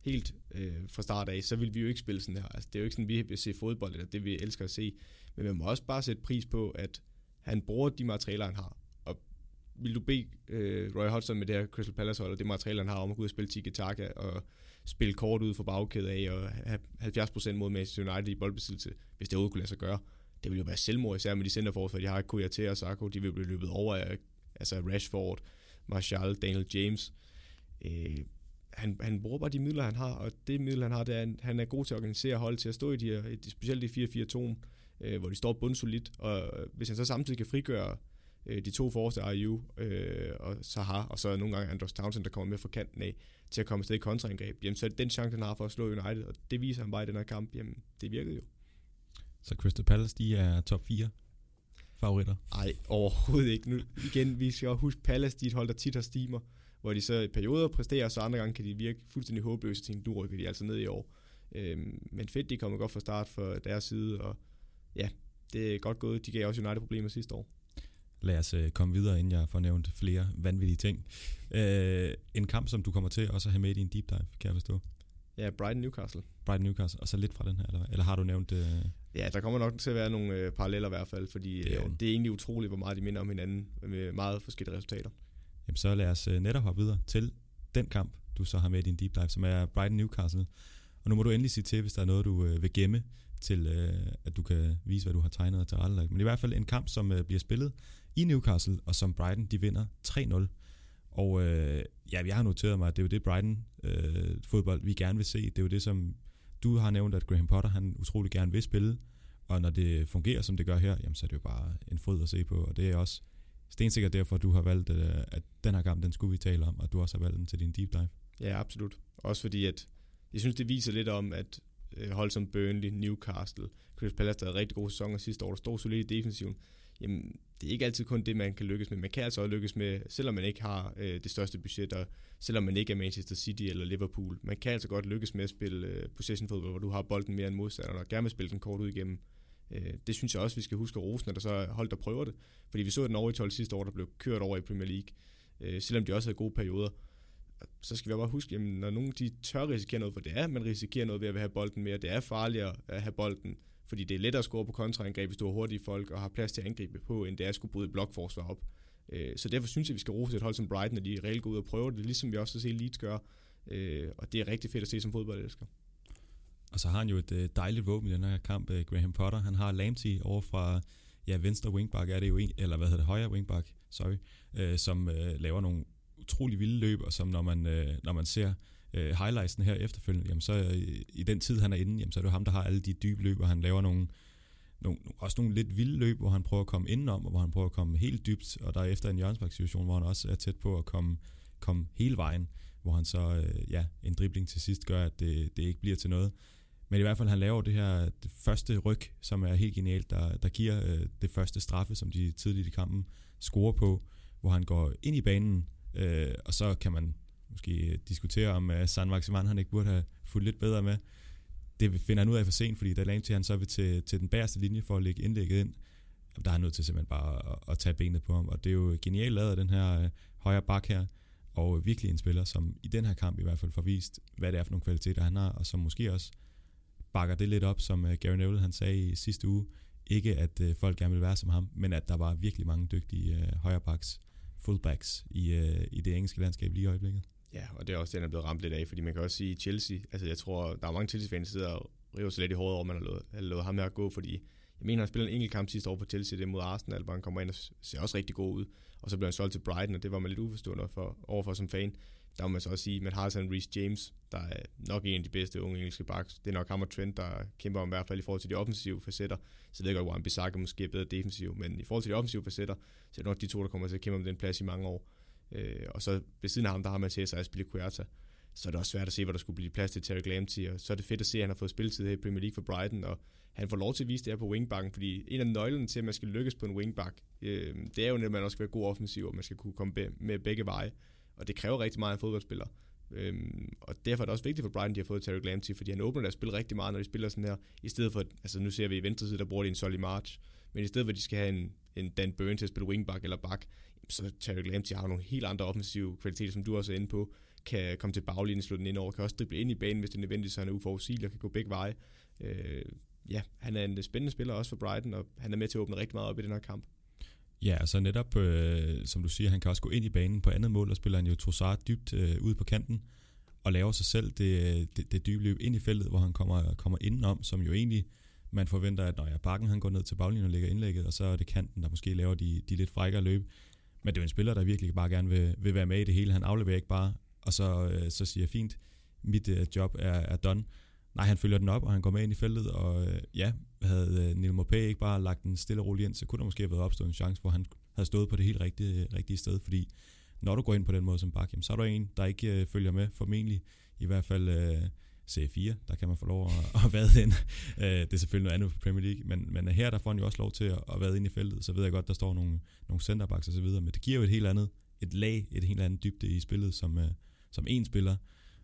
helt øh, fra start af, så ville vi jo ikke spille sådan her. Altså, det er jo ikke sådan, vi vil se fodbold, eller det vi elsker at se. Men man må også bare sætte pris på, at han bruger de materialer, han har. Vil du bede øh, Roy Hodgson med det her Crystal Palace hold, og det materiale, han har om at gå ud og spille tiki-taka, og spille kort ud for bagkæde af, og have 70% mod Manchester United i boldbesiddelse, hvis det overhovedet kunne lade sig gøre. Det ville jo være selvmord, især med de centerforsvar, de har Kouyaté og Sarko, de vil blive løbet over af altså Rashford, Martial, Daniel James. Øh, han, han bruger bare de midler, han har, og det middel, han har, det er, at han er god til at organisere hold til at stå i de her, specielt de 4-4-2, øh, hvor de står bundsolidt, og hvis han så samtidig kan frigøre øh, de to forreste, Ayu øh, og Zaha, og så nogle gange Andros Townsend, der kommer med fra kanten af, til at komme afsted i kontraangreb, jamen så er det den chance, han har for at slå United, og det viser han bare i den her kamp, jamen det virkede jo. Så Crystal Palace, de er top 4 favoritter? Nej, overhovedet ikke. Nu, igen, vi skal også huske, Palace, de er et hold, der tit har stimer, hvor de så i perioder præsterer, så andre gange kan de virke fuldstændig håbløse til, du rykker de altså ned i år. Øhm, men fedt, de kommer godt fra start for deres side, og ja, det er godt gået. De gav også United problemer sidste år. Lad os øh, komme videre, inden jeg får nævnt flere vanvittige ting. Øh, en kamp, som du kommer til også at have med i din deep dive, kan jeg forstå. Ja, Brighton Newcastle. Brighton Newcastle, og så lidt fra den her, eller, eller har du nævnt... Øh... Ja, der kommer nok til at være nogle øh, paralleller i hvert fald, fordi det er, øh, det er egentlig utroligt, hvor meget de minder om hinanden med meget forskellige resultater. Jamen så lad os øh, netop hoppe videre til den kamp, du så har med i din deep dive, som er Brighton Newcastle. Og nu må du endelig sige til, hvis der er noget, du øh, vil gemme, til øh, at du kan vise, hvad du har tegnet og tilrettelagt. Men i hvert fald en kamp, som øh, bliver spillet i Newcastle, og som Brighton de vinder 3-0. Og øh, ja, jeg har noteret mig, at det er jo det Brighton øh, fodbold, vi gerne vil se. Det er jo det, som du har nævnt, at Graham Potter han utrolig gerne vil spille. Og når det fungerer, som det gør her, jamen, så er det jo bare en fryd at se på. Og det er også stensikkert derfor, du har valgt, øh, at den her kamp, den skulle vi tale om, og du også har valgt den til din deep dive. Ja, absolut. Også fordi, at jeg synes, det viser lidt om, at øh, hold som Burnley, Newcastle, Chris Palace, der havde rigtig gode sæsoner sidste år, der stod solidt i defensiven, jamen, det er ikke altid kun det, man kan lykkes med. Man kan altså også lykkes med, selvom man ikke har øh, det største budget, og selvom man ikke er Manchester City eller Liverpool. Man kan altså godt lykkes med at spille øh, possession fodbold, hvor du har bolden mere end modstanderen, og gerne vil spille den kort ud igennem. Øh, det synes jeg også, vi skal huske at rose, når der så er hold, der prøver det. Fordi vi så den over i 12 sidste år, der blev kørt over i Premier League, øh, selvom de også havde gode perioder. Så skal vi bare huske, at når nogen de tør risikere noget, for det er, man risikerer noget ved at have bolden mere, det er farligere at have bolden, fordi det er lettere at score på kontraangreb, hvis du har hurtige folk og har plads til at angribe på, end det er at skulle bryde blokforsvar op. Øh, så derfor synes jeg, at vi skal rose et hold som Brighton, at de reelt går ud og prøver det, ligesom vi også ser Leeds gøre. Øh, og det er rigtig fedt at se som fodboldelsker. Og så har han jo et øh, dejligt våben i den her kamp, Graham Potter. Han har Lamptey over fra ja, venstre wingback er det jo en, eller hvad hedder det, højre wingback, sorry, øh, som øh, laver nogle utrolig vilde løb, og som når man, øh, når man ser øh, highlightsen her efterfølgende, jamen så øh, i den tid, han er inde, jamen så er det jo ham, der har alle de dybe løb, og han laver nogle, nogle, også nogle lidt vilde løb, hvor han prøver at komme indenom, og hvor han prøver at komme helt dybt, og der er efter en hjørnsbak-situation, hvor han også er tæt på at komme, komme hele vejen, hvor han så, øh, ja, en dribling til sidst gør, at det, det ikke bliver til noget. Men i hvert fald, han laver det her det første ryg, som er helt genialt, der, der giver øh, det første straffe, som de tidligt i kampen scorer på, hvor han går ind i banen, øh, og så kan man måske øh, diskutere, om øh, uh, San Maximan han ikke burde have fulgt lidt bedre med. Det finder han ud af for sent, fordi da til han så vil til, til den bagerste linje for at lægge indlægget ind, der er han nødt til simpelthen bare at, at tage benet på ham. Og det er jo genialt lavet af den her uh, højre bak her, og virkelig en spiller, som i den her kamp i hvert fald får vist, hvad det er for nogle kvaliteter, han har, og som måske også bakker det lidt op, som uh, Gary Neville han sagde i sidste uge. Ikke at øh, folk gerne vil være som ham, men at der var virkelig mange dygtige øh, højrebacks, fullbacks i, øh, i det engelske landskab lige i øjeblikket. Ja, og det er også det, han er blevet ramt lidt af, fordi man kan også sige Chelsea, altså jeg tror, der er mange Chelsea-fans, der sidder og river sig lidt i håret over, man har lovet, har lovet ham her at gå, fordi jeg mener, han spillede en enkelt kamp sidste år på Chelsea, det mod Arsenal, hvor han kommer ind og ser også rigtig god ud, og så blev han solgt til Brighton, og det var man lidt uforstående for, overfor som fan. Der må man så også sige, at man har altså sådan Reece James, der er nok en af de bedste unge engelske backs. Det er nok ham og Trent, der kæmper om i hvert fald i forhold til de offensive facetter. Så jeg ved godt, hvor Bissaka måske er bedre defensiv, men i forhold til de offensive facetter, så er det nok de to, der kommer til at kæmpe om den plads i mange år. Øh, og så ved siden af ham, der har man til sig Aspilicueta. Så er det også svært at se, hvor der skulle blive plads til Terry Glamty, Og så er det fedt at se, at han har fået spilletid her i Premier League for Brighton, og han får lov til at vise det her på wingbacken, fordi en af nøglerne til, at man skal lykkes på en wingback, øh, det er jo, at man også skal være god offensiv, og man skal kunne komme med begge veje. Og det kræver rigtig meget af en fodboldspiller. Øhm, og derfor er det også vigtigt for Brighton, at de har fået Terry Glamty, fordi han åbner deres spil rigtig meget, når de spiller sådan her. I stedet for, altså nu ser vi i venstre side, der bruger de en Solly March, men i stedet for, at de skal have en, en Dan Burn til at spille wingback eller back, så Terry Lamptey har nogle helt andre offensive kvaliteter, som du også er inde på, kan komme til baglinjen, slå den ind over, kan også drible ind i banen, hvis det er nødvendigt, så han er uforudsigelig og kan gå begge veje. Øh, ja, han er en spændende spiller også for Brighton, og han er med til at åbne rigtig meget op i den her kamp. Ja, altså netop, øh, som du siger, han kan også gå ind i banen på andet mål, og spiller han jo Trossard dybt øh, ud på kanten, og laver sig selv det, øh, det, det dybe løb ind i feltet, hvor han kommer, kommer indenom, som jo egentlig man forventer, at når jeg bakken han går ned til baglinjen og lægger indlægget, og så er det kanten, der måske laver de, de lidt frækkere løb. Men det er jo en spiller, der virkelig bare gerne vil, vil være med i det hele. Han afleverer ikke bare, og så, øh, så siger fint, mit øh, job er, er done. Nej, han følger den op, og han går med ind i feltet, og øh, ja, havde øh, Neil Mopé ikke bare lagt den stille og roligt ind, så kunne der måske have været opstået en chance, hvor han havde stået på det helt rigtige, rigtige sted, fordi når du går ind på den måde som bak, så er der en, der ikke øh, følger med, formentlig i hvert fald øh, Serie 4, der kan man få lov at, [laughs] at vade ind. Øh, det er selvfølgelig noget andet for Premier League, men, men her der får han jo også lov til at, at vade ind i feltet, så ved jeg godt, der står nogle, nogle centerbacks og så videre, men det giver jo et helt andet, et lag, et helt andet dybde i spillet, som, øh, som en spiller.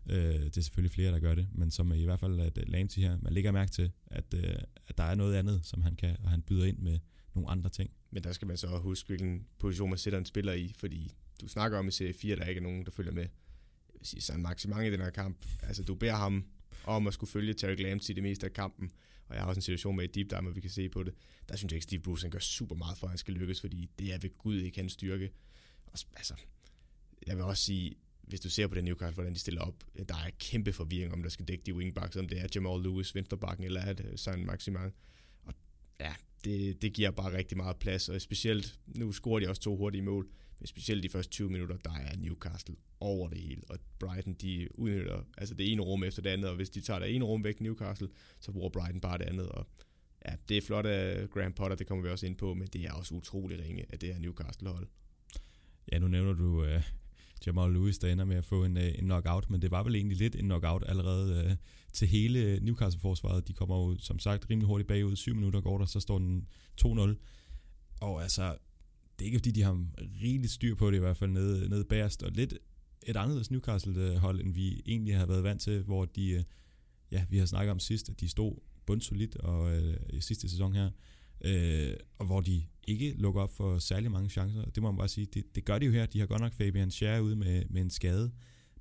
Øh, det er selvfølgelig flere, der gør det, men som i hvert fald at øh, Lamptey her, man lægger mærke til, at, øh, at der er noget andet, som han kan, og han byder ind med nogle andre ting. Men der skal man så huske, hvilken position man sætter en spiller i, fordi du snakker om i serie 4, der ikke er nogen, der følger med. Vil sige, så en i den her kamp. Altså, du beder ham om at skulle følge Terry Lamptey det meste af kampen. Og jeg har også en situation med et Deep Dive, hvor vi kan se på det. Der synes jeg ikke, Steve Bruce han gør super meget for, at han skal lykkes, fordi det er ved Gud ikke hans styrke. Og, altså, jeg vil også sige, hvis du ser på den Newcastle, hvordan de stiller op, der er kæmpe forvirring om, der skal dække de wingbacks, om det er Jamal Lewis, venstrebakken, eller er det San Maximan. Og ja, det, det giver bare rigtig meget plads, og specielt, nu scorer de også to hurtige mål, specielt de første 20 minutter, der er Newcastle over det hele, og Brighton, de udnytter altså det ene rum efter det andet, og hvis de tager det ene rum væk Newcastle, så bruger Brighton bare det andet, og ja, det er flot af Graham Potter, det kommer vi også ind på, men det er også utrolig ringe, at det her Newcastle-hold. Ja, nu nævner du uh, Jamal Lewis, der ender med at få en, uh, en knockout, men det var vel egentlig lidt en knockout allerede uh, til hele Newcastle-forsvaret. De kommer jo som sagt rimelig hurtigt bagud. 7 minutter går der, så står den 2-0. Og altså, det er ikke fordi, de har rigeligt styr på det i hvert fald nede, nede bagerst, og lidt et anderledes Newcastle-hold, end vi egentlig har været vant til, hvor de, øh, ja, vi har snakket om sidst, at de stod bundsolidt og øh, i sidste sæson her, øh, og hvor de ikke lukker op for særlig mange chancer. Det må man bare sige, det, det gør de jo her. De har godt nok Fabian Schär ude med, med en skade,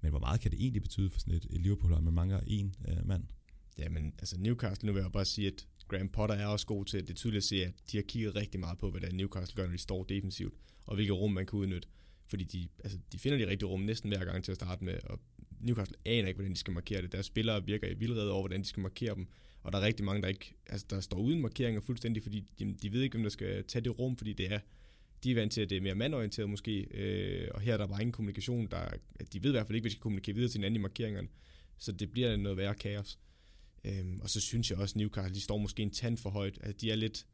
men hvor meget kan det egentlig betyde for sådan et, et Liverpool-hold, man mangler en øh, mand? Ja, men altså Newcastle, nu vil jeg bare sige, at Graham Potter er også god til, det er tydeligt at se, at de har kigget rigtig meget på, hvordan Newcastle gør, når de står defensivt, og hvilke rum man kan udnytte. Fordi de, altså, de finder de rigtige rum næsten hver gang til at starte med, og Newcastle aner ikke, hvordan de skal markere det. Deres spillere virker i vildrede over, hvordan de skal markere dem. Og der er rigtig mange, der ikke, altså der står uden markeringer fuldstændig, fordi de, de ved ikke, hvem der skal tage det rum, fordi det er, de er vant til, at det er mere mandorienteret måske, øh, og her er der bare ingen kommunikation, der, de ved i hvert fald ikke, hvad de skal kommunikere videre til hinanden i markeringerne, så det bliver noget værre kaos. Øhm, og så synes jeg også, at Newcastle, de står måske en tand for højt, at de er lidt,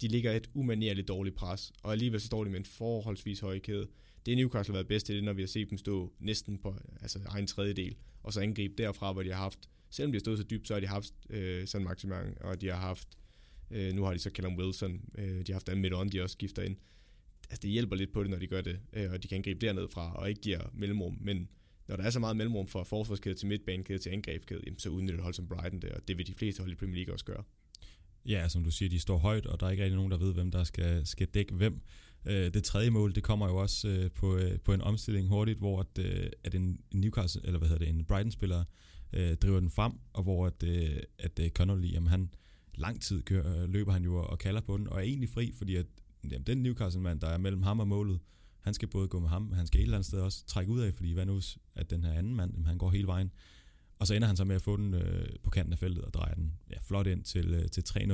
de ligger et umanerligt dårligt pres, og alligevel så står de med en forholdsvis høj kæde. Det er Newcastle været bedst til det, når vi har set dem stå næsten på altså egen tredjedel, og så angribe derfra, hvor de har haft, selvom de har stået så dybt, så har de haft øh, sådan maksimang, og de har haft, øh, nu har de så Callum Wilson, øh, de har haft Dan on, de også skifter ind. Altså det hjælper lidt på det, når de gør det, øh, og de kan angribe dernedfra, og ikke giver mellemrum, men når der er så meget mellemrum fra forsvarskæde til midtbanekæde til angrebskæde, jamen, så udnytter hold som Brighton det, og det vil de fleste hold i Premier League også gøre. Ja, som du siger, de står højt, og der er ikke rigtig nogen, der ved, hvem der skal, skal dække hvem. Øh, det tredje mål, det kommer jo også øh, på, øh, på en omstilling hurtigt, hvor at, øh, at en Newcastle, eller hvad hedder det, en Brighton-spiller øh, driver den frem, og hvor at, øh, at Connolly, jamen han lang tid kører, løber han jo og kalder på den, og er egentlig fri, fordi at jamen, den Newcastle-mand, der er mellem ham og målet, han skal både gå med ham, men han skal et eller andet sted også trække ud af, fordi hvad nu, at den her anden mand, jamen, han går hele vejen. Og så ender han så med at få den øh, på kanten af feltet og dreje den ja, flot ind til, øh, til 3-0.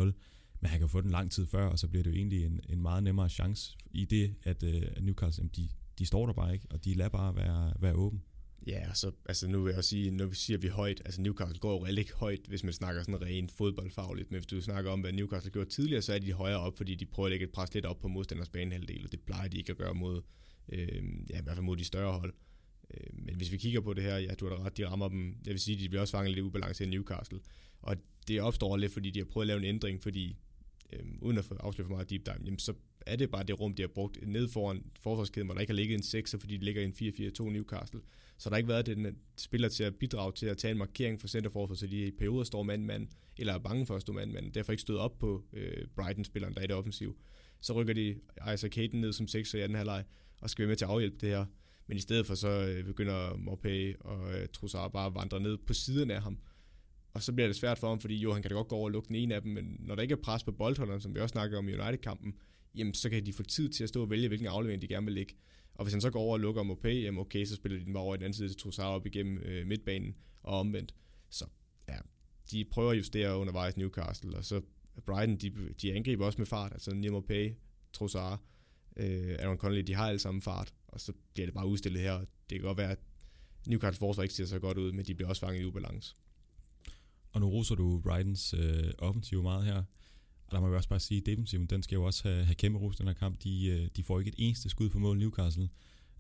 Men han kan få den lang tid før, og så bliver det jo egentlig en, en meget nemmere chance i det, at, øh, at Newcastle, de, de står der bare ikke, og de lader bare være, være åben. Ja, så altså nu vil jeg også sige, når vi siger, at vi er højt, altså Newcastle går jo ikke højt, hvis man snakker sådan rent fodboldfagligt, men hvis du snakker om, hvad Newcastle gjorde tidligere, så er de højere op, fordi de prøver at lægge et pres lidt op på modstanders banehalvdel, og det plejer de ikke at gøre mod, øh, ja, i hvert fald mod de større hold. Øh, men hvis vi kigger på det her, ja, du har da ret, de rammer dem, jeg vil sige, de bliver også fanget lidt ubalance i Newcastle, og det opstår lidt, fordi de har prøvet at lave en ændring, fordi øh, uden at afsløre for meget deep dive, jamen, så er det bare det rum, de har brugt ned foran forsvarskæden, hvor der ikke har ligget en 6, fordi de ligger i en 4-4-2 Newcastle. Så der har ikke været den øh, spiller til at bidrage til at tage en markering for centerforsvaret, så de i perioder står mand-mand, eller er bange for at stå mand-mand, derfor ikke stået op på øh, Brighton-spilleren, der er i det offensiv. Så rykker de Isaac Hayden ned som 6 i den halvleg, og skal være med til at afhjælpe det her. Men i stedet for så øh, begynder Morpay og øh, Trossard bare at vandre ned på siden af ham. Og så bliver det svært for ham, fordi jo, han kan da godt gå over og lukke den ene af dem, men når der ikke er pres på boldholderen, som vi også snakkede om i United-kampen, jamen så kan de få tid til at stå og vælge, hvilken aflevering de gerne vil lægge. Og hvis han så går over og lukker Mopé, jamen okay, så spiller de den bare over i den anden side til Trossard op igennem øh, midtbanen og omvendt. Så ja, de prøver at justere undervejs Newcastle, og så Brighton, de, de angriber også med fart, altså Nemo Pay, Trossard, øh, Aaron Connolly, de har alle sammen fart, og så bliver det bare udstillet her. Det kan godt være, at Newcastle forsvar ikke ser så godt ud, men de bliver også fanget i ubalance. Og nu roser du Brightons øh, offensiv meget her. Og der må jeg også bare sige, at defensiven, den skal jo også have, have kæmpe ros den her kamp. De, øh, de får ikke et eneste skud på mål Newcastle.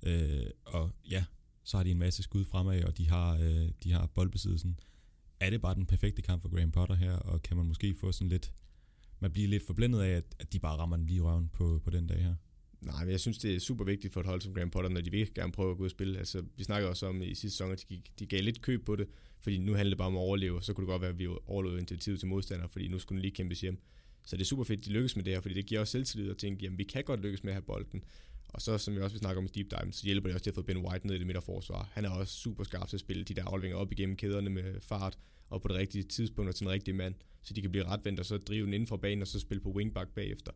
Øh, og ja, så har de en masse skud fremad, og de har, øh, de har boldbesiddelsen. Er det bare den perfekte kamp for Graham Potter her, og kan man måske få sådan lidt... Man bliver lidt forblændet af, at, at de bare rammer den lige røven på, på den dag her. Nej, men jeg synes, det er super vigtigt for et hold som Graham Potter, når de vil gerne prøve at gå ud og spille. Altså, vi snakker også om i sidste sæson, at de, de gav lidt køb på det, fordi nu handler det bare om at overleve, så kunne det godt være, at vi overlevede initiativet til modstandere, fordi nu skulle den lige kæmpes hjem. Så det er super fedt, at de lykkes med det her, fordi det giver os selvtillid at tænke, jamen vi kan godt lykkes med at have bolden. Og så, som vi også vil snakke om i Deep Dive, så hjælper det også til at få Ben White ned i det midterforsvar. Han er også super skarp til at spille de der afleveringer op igennem kæderne med fart, og på det rigtige tidspunkt og til den rigtige mand, så de kan blive retvendt og så drive den inden for banen og så spille på wingback bagefter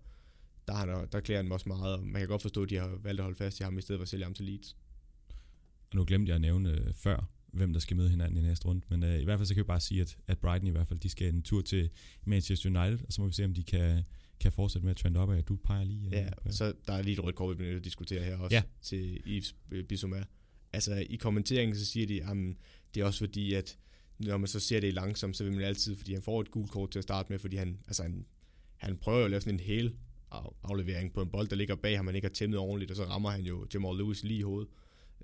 der, han, der klæder han også meget, og man kan godt forstå, at de har valgt at holde fast i ham, i stedet for at sælge ham til Leeds. Og nu glemte jeg at nævne øh, før, hvem der skal møde hinanden i næste runde, men øh, i hvert fald så kan vi bare sige, at, at Brighton i hvert fald, de skal en tur til Manchester United, og så må vi se, om de kan, kan fortsætte med at trende op af, du peger lige. Øh, ja, på. så der er lige et rødt kort, vi bliver diskutere her også, ja. til Yves Bissouma. Altså i kommenteringen, så siger de, at det er også fordi, at når man så ser det langsomt, så vil man altid, fordi han får et gult kort til at starte med, fordi han, altså han, han prøver jo at lave sådan en hel aflevering på en bold, der ligger bag ham, han ikke har tæmmet ordentligt, og så rammer han jo Jamal Lewis lige i hovedet.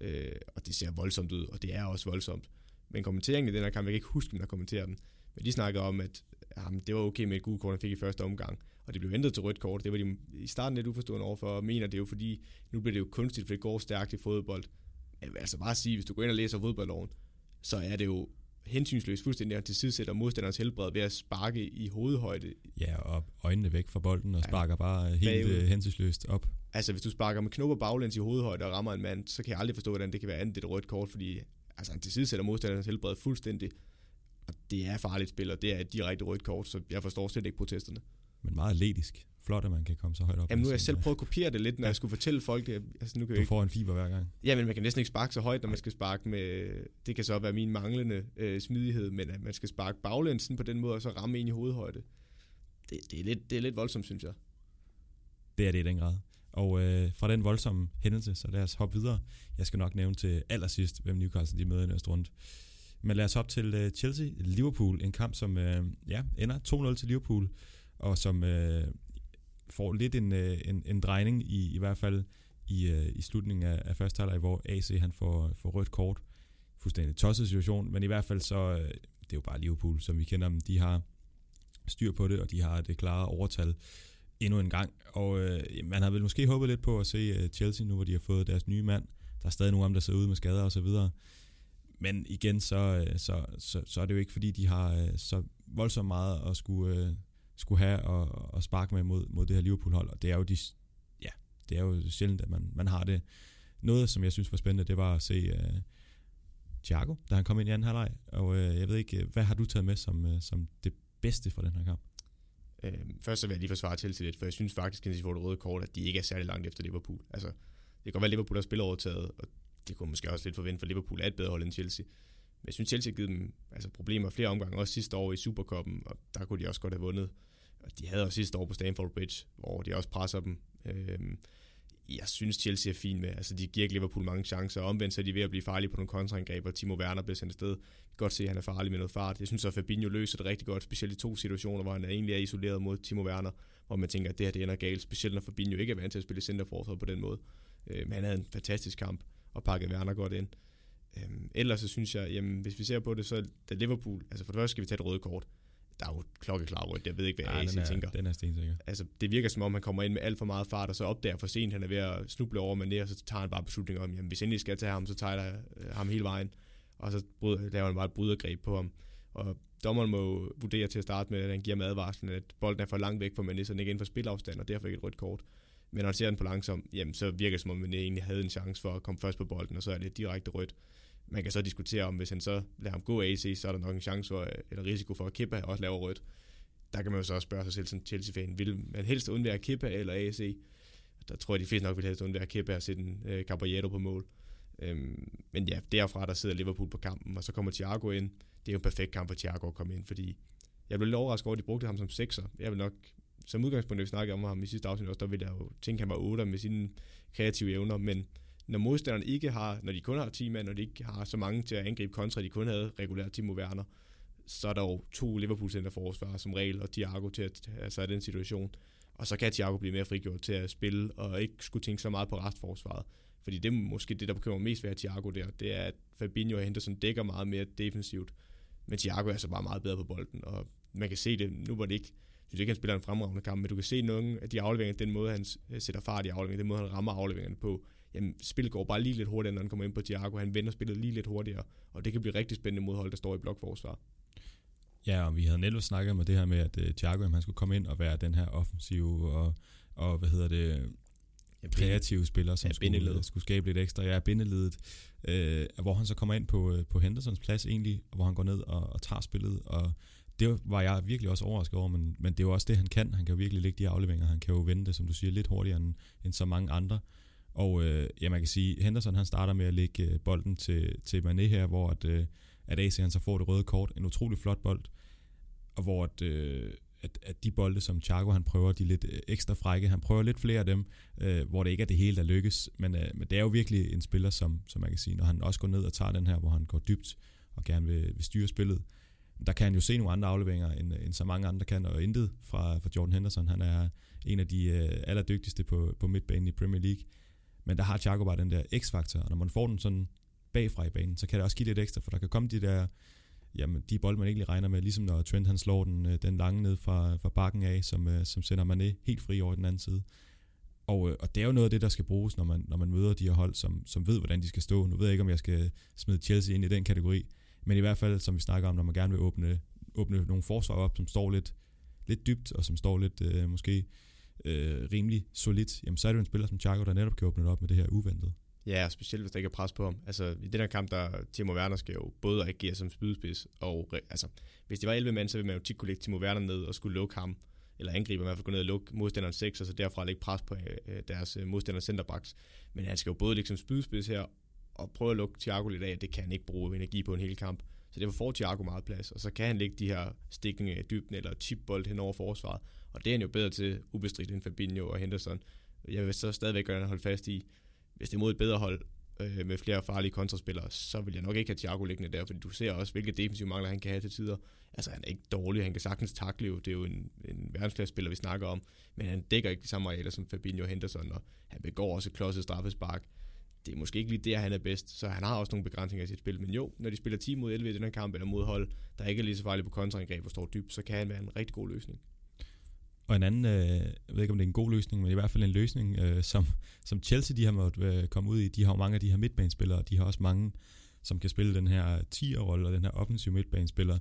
Øh, og det ser voldsomt ud, og det er også voldsomt. Men kommenteringen i den her kamp, jeg kan ikke huske, hvem der kommenterer den, men de snakker om, at jamen, det var okay med et gult kort, han fik i første omgang, og det blev ændret til rødt kort. Det var de i starten lidt uforstående overfor, og mener det er jo fordi, nu bliver det jo kunstigt, for det går stærkt i fodbold. Jeg vil altså bare sige, hvis du går ind og læser fodboldloven, så er det jo hensynsløst fuldstændig at tilsidesætter modstanderens helbred ved at sparke i hovedhøjde. Ja, og øjnene væk fra bolden og sparker ja, bare helt bagud. Øh, hensynsløst op. Altså, hvis du sparker med knopper baglæns i hovedhøjde og rammer en mand, så kan jeg aldrig forstå, hvordan det kan være andet et rødt kort, fordi altså, han tilsidesætter modstanderens helbred fuldstændig. Og det er farligt spil, og det er et direkte rødt kort, så jeg forstår slet ikke protesterne. Men meget atletisk flot, at man kan komme så højt op. Jamen nu har jeg selv prøvet at kopiere det lidt, når Ja. jeg skulle fortælle folk det. Altså, nu kan Du ikke får en fiber hver gang. Ja, men man kan næsten ikke sparke så højt, når man skal sparke med... Det kan så være min manglende øh, smidighed, men at man skal sparke baglænsen på den måde, og så ramme en i hovedhøjde. Det, det, er, lidt, det er lidt voldsomt, synes jeg. Det er det i den grad. Og øh, fra den voldsomme hændelse, så lad os hoppe videre. Jeg skal nok nævne til allersidst, hvem Newcastle de møder i næste runde. Men lad os hoppe til øh, Chelsea-Liverpool. En kamp, som øh, ja, ender 2-0 til Liverpool, og som øh, får lidt en, øh, en, en drejning, i, i hvert fald i, øh, i slutningen af, af første halvleg, hvor AC han får, får rødt kort. Fuldstændig tosset situation, men i hvert fald så, øh, det er jo bare Liverpool, som vi kender dem, de har styr på det, og de har det klare overtal endnu en gang. Og øh, man havde vel måske håbet lidt på at se øh, Chelsea, nu hvor de har fået deres nye mand. Der er stadig nogle af dem, der sidder ude med skader og så videre. Men igen, så, øh, så, så, så er det jo ikke, fordi de har øh, så voldsomt meget at skulle, øh, skulle have og, og sparke med mod, mod det her Liverpool-hold. Og det er jo, de, ja, det er jo sjældent, at man, man har det. Noget, som jeg synes var spændende, det var at se øh, Thiago, da han kom ind i anden halvleg. Og øh, jeg ved ikke, hvad har du taget med som, øh, som det bedste fra den her kamp? Øh, først så vil jeg lige forsvare til lidt, for jeg synes faktisk, at de får det røde kort, at de ikke er særlig langt efter Liverpool. Altså, det kan godt være, at Liverpool har spillerovertaget, og det kunne måske også lidt forvente, for Liverpool er et bedre hold end Chelsea. Men jeg synes, Chelsea har givet dem altså, problemer flere omgange, også sidste år i Supercoppen, og der kunne de også godt have vundet. Og de havde også sidste år på Stamford Bridge, hvor de også presser dem. Øhm, jeg synes, Chelsea er fin med. Altså, de giver ikke Liverpool mange chancer. Og omvendt så er de ved at blive farlige på nogle kontraangreb, og Timo Werner bliver sendt afsted. Jeg kan godt se, at han er farlig med noget fart. Jeg synes, at Fabinho løser det rigtig godt, specielt i to situationer, hvor han egentlig er isoleret mod Timo Werner, hvor man tænker, at det her det ender galt, specielt når Fabinho ikke er vant til at spille centerforsvar på den måde. Øh, men han havde en fantastisk kamp, og pakkede Werner godt ind. Øhm, ellers så synes jeg, jamen, hvis vi ser på det, så da Liverpool, altså for det første skal vi tage det røde kort. Der er jo klokkeklar rødt, jeg ved ikke, hvad Ja, AC den er, tænker den er stensikker. altså, det virker som om, han kommer ind med alt for meget fart, og så opdager for sent, han er ved at snuble over med og så tager han bare beslutninger om, jamen hvis endelig skal jeg tage ham, så tager jeg øh, ham hele vejen. Og så bryder, laver han bare et brydergreb på ham. Og dommeren må vurdere til at starte med, at han giver med advarslen, at bolden er for langt væk fra Mané, så den ikke er inden for spilafstand, og derfor ikke et rødt kort. Men når han ser den på langsom, jamen, så virker det som om, Mané egentlig havde en chance for at komme først på bolden, og så er det direkte rødt. Man kan så diskutere om, hvis han så lader ham gå AC, så er der nok en chance for, eller risiko for, at Kippa også laver rødt der kan man jo så også spørge sig selv som Chelsea-fan, vil man helst undvære Kippa eller AC? Der tror jeg, de fleste nok vil helst undvære Kippa og sætte en øh, Caballero på mål. Øhm, men ja, derfra der sidder Liverpool på kampen, og så kommer Thiago ind. Det er jo en perfekt kamp for Thiago at komme ind, fordi jeg blev lidt overrasket over, at de brugte ham som sekser. Jeg vil nok, som udgangspunkt, når vi snakkede om ham i sidste afsnit også, der ville jeg jo tænke, at han var 8 med sine kreative evner, men når modstanderne ikke har, når de kun har 10 mand, og de ikke har så mange til at angribe kontra, de kun havde regulært Timo Werner, så er der jo to Liverpool center forsvar som regel, og Thiago til at tage sig i den situation. Og så kan Thiago blive mere frigjort til at spille, og ikke skulle tænke så meget på restforsvaret. Fordi det er måske det, der bekymrer mest ved Thiago der, det er, at Fabinho og Henderson dækker meget mere defensivt. Men Thiago er altså bare meget bedre på bolden, og man kan se det, nu var det ikke, jeg synes ikke, han spiller en fremragende kamp, men du kan se nogle af de afleveringer, den måde, han sætter fart i afleveringen, den måde, han rammer afleveringerne på, jamen, spillet går bare lige lidt hurtigere, når han kommer ind på Thiago. Han vender spillet lige lidt hurtigere, og det kan blive rigtig spændende modhold, der står i blokforsvar. Ja, og vi havde netop snakket om det her med, at uh, Thiago han skulle komme ind og være den her offensive og, og hvad hedder det, Ja, kreative spiller, som Ja, skulle, bindeledet. skulle skabe lidt ekstra. Ja, bindeledet. Øh, hvor han så kommer ind på, øh, på Hendersons plads egentlig, hvor han går ned og, og tager spillet, og det var jeg virkelig også overrasket over, men, men det er jo også det, han kan. Han kan jo virkelig lægge de afleveringer. Han kan jo vende det, som du siger, lidt hurtigere end, end så mange andre. Og øh, ja, man kan sige, Henderson han starter med at lægge øh, bolden til, til Mané her, hvor at, øh, at AC han så får det røde kort. En utrolig flot bold. Og hvor at, øh, at, at de bolde, som Thiago han prøver, de lidt øh, ekstra frække. Han prøver lidt flere af dem, øh, hvor det ikke er det hele, der lykkes. Men, øh, men det er jo virkelig en spiller, som, som man kan sige, når han også går ned og tager den her, hvor han går dybt og gerne vil, vil styre spillet, der kan han jo se nogle andre afleveringer, end, øh, end så mange andre kan, og intet fra, fra Jordan Henderson. Han er en af de øh, allerdygtigste på, på midtbanen i Premier League. Men der har Thiago bare den der x-faktor, og når man får den sådan bagfra i banen, så kan det også give lidt ekstra, for der kan komme de der, jamen de bolde, man ikke lige regner med, ligesom når Trent han slår den, øh, den lange ned fra, fra bakken af, som, øh, som sender Mané helt fri over den anden side. Og, øh, og det er jo noget af det, der skal bruges, når man, når man møder de her hold, som, som ved, hvordan de skal stå. Nu ved jeg ikke, om jeg skal smide Chelsea ind i den kategori, men i hvert fald, som vi snakker om, når man gerne vil åbne, åbne nogle forsvar op, som står lidt, lidt dybt, og som står lidt øh, måske øh, rimelig solidt, jamen så er det jo en spiller som Thiago, der netop kan åbne det op med det her uventet. Ja, specielt hvis der ikke er pres på ham. Altså, i den her kamp, der Timo Werner skal jo både agere som spydspids, og altså, hvis det var 11 mand, så ville man jo tit kunne lægge Timo Werner ned og skulle lukke ham. eller angriber i hvert fald gå ned og lukke modstanderen 6, og så derfra lægge pres på øh, øh deres øh, modstander centerbacks. Men han skal jo både liksom spydspids her, og prøve at lukke Thiago lidt af, det kan han ikke bruge energi på en hel kamp. Så derfor får Thiago meget plads, og så kan han lægge de her stikninger i dybden, eller chipbold hen over forsvaret. Og det er han jo bedre til, ubestridt end Fabinho og Henderson. Jeg vil så stadigvæk gerne holde fast i, hvis det er mod et bedre hold, øh, med flere farlige kontraspillere, så vil jeg nok ikke have Thiago liggende der, fordi du ser også, hvilke defensive mangler han kan have til tider. Altså, han er ikke dårlig, han kan sagtens takle jo, det er jo en, en verdensklassespiller, vi snakker om, men han dækker ikke de samme arealer som Fabinho Henderson, og han begår også klodset straffespark. Det er måske ikke lige der, han er bedst, så han har også nogle begrænsninger i sit spil, men jo, når de spiller 10 mod 11 i den her kamp, eller mod hold, der ikke er lige så farligt på kontraangreb og står dybt, så kan han være en rigtig god løsning. Og en anden, øh, jeg ved ikke om det er en god løsning, men i hvert fald en løsning, øh, som, som Chelsea de har måttet øh, komme ud i. De har jo mange af de her midtbanespillere, og de har også mange, som kan spille den her 10'er-rolle og den her offensive midtbanespiller,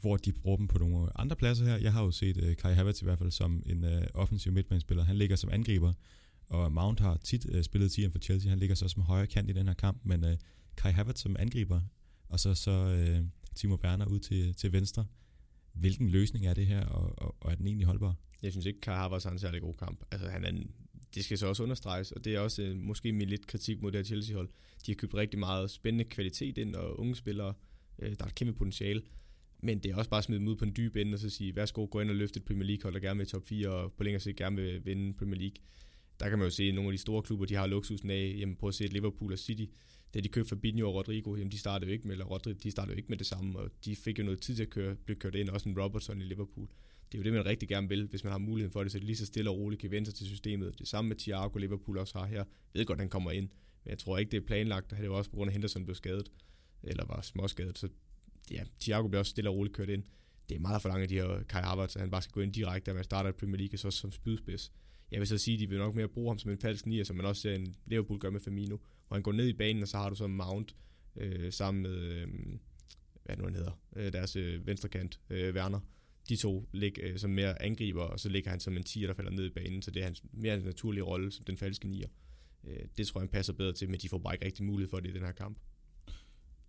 hvor de bruger dem på nogle andre pladser her. Jeg har jo set øh, Kai Havertz i hvert fald som en øh, offensiv midtbanespiller. Han ligger som angriber, og Mount har tit øh, spillet 10'eren for Chelsea. Han ligger så som højre kant i den her kamp, men øh, Kai Havertz som angriber, og så, så øh, Timo Werner ud til, til venstre hvilken løsning er det her, og, og, og er den egentlig holdbar? Jeg synes ikke, Kai Havertz har en særlig god kamp. Altså, han er en, det skal så også understreges, og det er også øh, måske min lidt kritik mod det her Chelsea-hold. De har købt rigtig meget spændende kvalitet ind, og unge spillere, øh, der er et kæmpe potentiale. Men det er også bare at smide dem ud på en dyb ende, og så sige, værsgo, gå ind og løfte et Premier League-hold, der gerne vil i top 4, og på længere sigt gerne vil vinde Premier League. Der kan man jo se, at nogle af de store klubber, de har luksusen af, jamen prøv at se Liverpool og City, da de købte Fabinho og Rodrigo, jamen de startede jo ikke med, eller Rodrigo, de startede jo ikke med det samme, og de fik jo noget tid til at køre, blive kørt ind, også en Robertson i Liverpool. Det er jo det, man rigtig gerne vil, hvis man har muligheden for det, så det lige så stille og roligt kan vende sig til systemet. Det samme med Thiago Liverpool også har her. Jeg ved godt, han kommer ind, men jeg tror ikke, det er planlagt, og det var også på grund af Henderson blev skadet, eller var småskadet, så ja, Thiago bliver også stille og roligt kørt ind. Det er meget for langt, at de her Kai Havertz, at han bare skal gå ind direkte, at man starter i Premier League, så som spydspids. Jeg vil så sige, at de vil nok mere bruge ham som en falsk nier, som man også ser en Liverpool gør med Firmino, hvor han går ned i banen, og så har du så Mount øh, sammen med, øh, hvad nu han hedder, øh, deres øh, venstrekant, øh, Werner. De to ligger øh, som mere angriber, og så ligger han som en 10, der falder ned i banen, så det er hans mere naturlige rolle som den falske nier. Øh, det tror jeg, han passer bedre til, men de får bare ikke rigtig mulighed for det i den her kamp.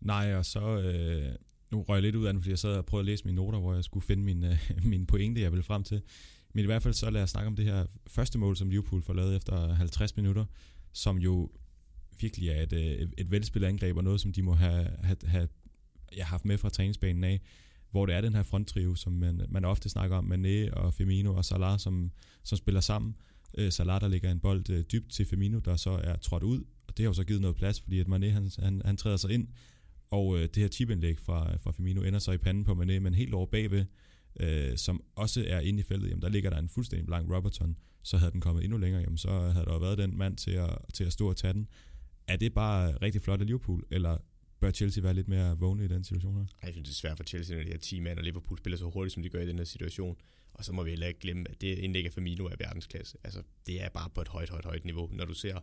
Nej, og så... Øh nu røg jeg lidt ud af den, fordi jeg sad og prøvede at læse mine noter, hvor jeg skulle finde min, øh, [laughs] min pointe, jeg ville frem til. Men i hvert fald så lad os snakke om det her første mål, som Liverpool får lavet efter 50 minutter, som jo virkelig er et, øh, et, et velspillet angreb, og noget, som de må have, have, have jeg haft med fra træningsbanen af, hvor det er den her fronttrio, som man, man ofte snakker om, Mané og Firmino og Salah, som, som spiller sammen. Øh, Salah, der ligger en bold øh, dybt til Firmino, der så er trådt ud, og det har jo så givet noget plads, fordi at Mané, han, han, han træder sig ind, og øh, det her chipindlæg fra, fra Firmino ender så i panden på Mané, men helt over bagved, øh, som også er inde i feltet, jamen der ligger der en fuldstændig blank Robertson, så havde den kommet endnu længere, jamen så havde der været den mand til at, til at stå og tage den. Er det bare rigtig flot af Liverpool, eller bør Chelsea være lidt mere vågne i den situation her? Jeg synes, det er svært for Chelsea, når de her 10 mand, og Liverpool spiller så hurtigt, som de gør i den her situation. Og så må vi heller ikke glemme, at det indlæg af Firmino er verdensklasse. Altså, det er bare på et højt, højt, højt niveau. Når du ser,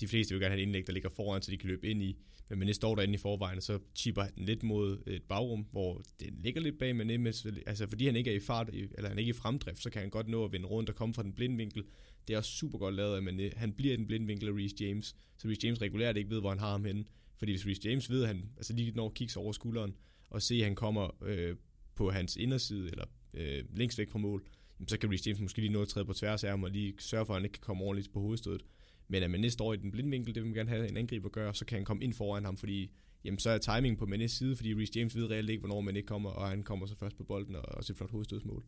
de fleste vil gerne have et indlæg, der ligger foran, så de kan løbe ind i. Men Mané står derinde i forvejen, og så chipper han lidt mod et bagrum, hvor den ligger lidt bag Mané, men, altså fordi han ikke er i fart, eller han er ikke i fremdrift, så kan han godt nå at vende rundt og komme fra den blindvinkel. Det er også super godt lavet af Mané. Øh, han bliver i den blindvinkel af Reece James, så Reece James regulært ikke ved, hvor han har ham henne. Fordi hvis Reece James ved, at han altså lige når kigger over skulderen, og se, at han kommer øh, på hans inderside, eller øh, længst væk fra mål, så kan Reece James måske lige nå at træde på tværs af ham, og lige sørge for, at han ikke kan komme ordentligt på hovedstødet. Men at Mané står i den blinde vinkel, det vil man gerne have en angriber gøre, så kan han komme ind foran ham, fordi jamen, så er timingen på Manés side, fordi Reece James ved reelt ikke, hvornår Mané kommer, og han kommer så først på bolden og også et flot hovedstødsmål.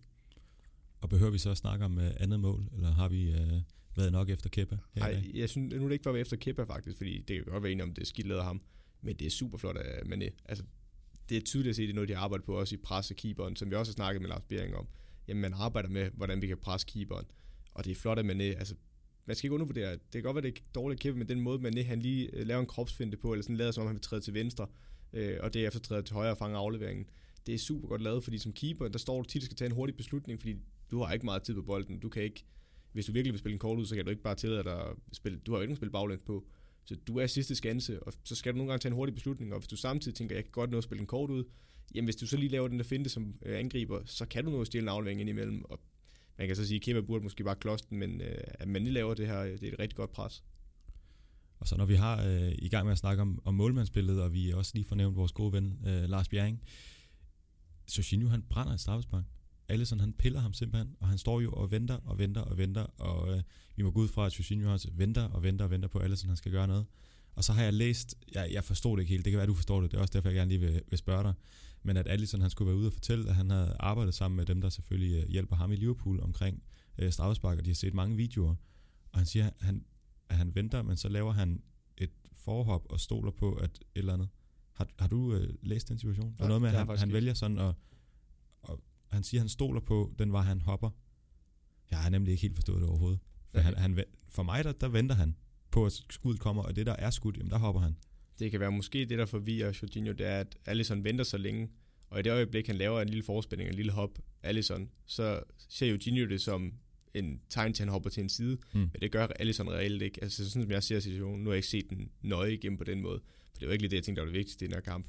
Og behøver vi så at snakke om uh, andet mål, eller har vi uh, været nok efter Kepa? Nej, jeg synes nu er det ikke var efter Kepa faktisk, fordi det kan godt være enig om, det er skidt af ham, men det er super flot af Mané. Altså, det er tydeligt at se, det er noget, de arbejder på også i presse keeperen, som vi også har snakket med Lars Bering om. Jamen, man arbejder med, hvordan vi kan presse keeperen. Og det er flot, at Mané, altså man skal ikke undervurdere, det kan godt være, det er dårligt kæmpe, men den måde, man han lige øh, laver en kropsfinte på, eller sådan lader som om, han vil træde til venstre, øh, og derefter træder til højre og fanger afleveringen. Det er super godt lavet, fordi som keeper, der står du tit, skal tage en hurtig beslutning, fordi du har ikke meget tid på bolden. Du kan ikke, hvis du virkelig vil spille en kort ud, så kan du ikke bare tillade dig at spille, du har jo ikke spil baglæns på. Så du er sidste skanse, og så skal du nogle gange tage en hurtig beslutning, og hvis du samtidig tænker, jeg kan godt nå at spille en kort ud, jamen hvis du så lige laver den der finte som øh, angriber, så kan du nå at stjæle en aflevering ind imellem, og man kan så sige, at Kepa burde måske bare kloste den, men øh, at man lige laver det her, øh, det er et rigtig godt pres. Og så når vi har øh, i gang med at snakke om, om målmandsbilledet, og vi også lige fornævnt vores gode ven, øh, Lars Bjerring, Jorginho han brænder i straffespark. Allison han piller ham simpelthen, og han står jo og venter og venter og venter, og øh, vi må gå ud fra, at Jorginho også venter og venter og venter på, at Allison han skal gøre noget. Og så har jeg læst, jeg, jeg forstod det ikke helt, det kan være, at du forstår det, det er også derfor, jeg gerne lige vil, vil spørge dig, men at Allison han skulle være ude og fortælle, at han havde arbejdet sammen med dem, der selvfølgelig øh, hjælper ham i Liverpool omkring øh, straffespark, og de har set mange videoer, og han siger, at han, at han venter, men så laver han et forhop og stoler på, at et eller andet. Har, har du øh, læst den situation? Der er noget med, at han, han vælger sådan, og, og han siger, at han stoler på den vej, han hopper. Jeg har nemlig ikke helt forstået det overhovedet. For, han, han, for mig, der, der venter han på, at skuddet kommer, og det, der er skudt, jamen der hopper han. Det kan være måske det, der forvirrer Jorginho, det er, at Allison venter så længe, og i det øjeblik, han laver en lille forspænding, en lille hop, Allison, så ser Jorginho det som en tegn til, at han hopper til en side, mm. men det gør Allison reelt ikke. Altså sådan som jeg ser situationen, nu har jeg ikke set den nøje igennem på den måde, for det var ikke lige det, jeg tænkte, der var det vigtigste i den her kamp.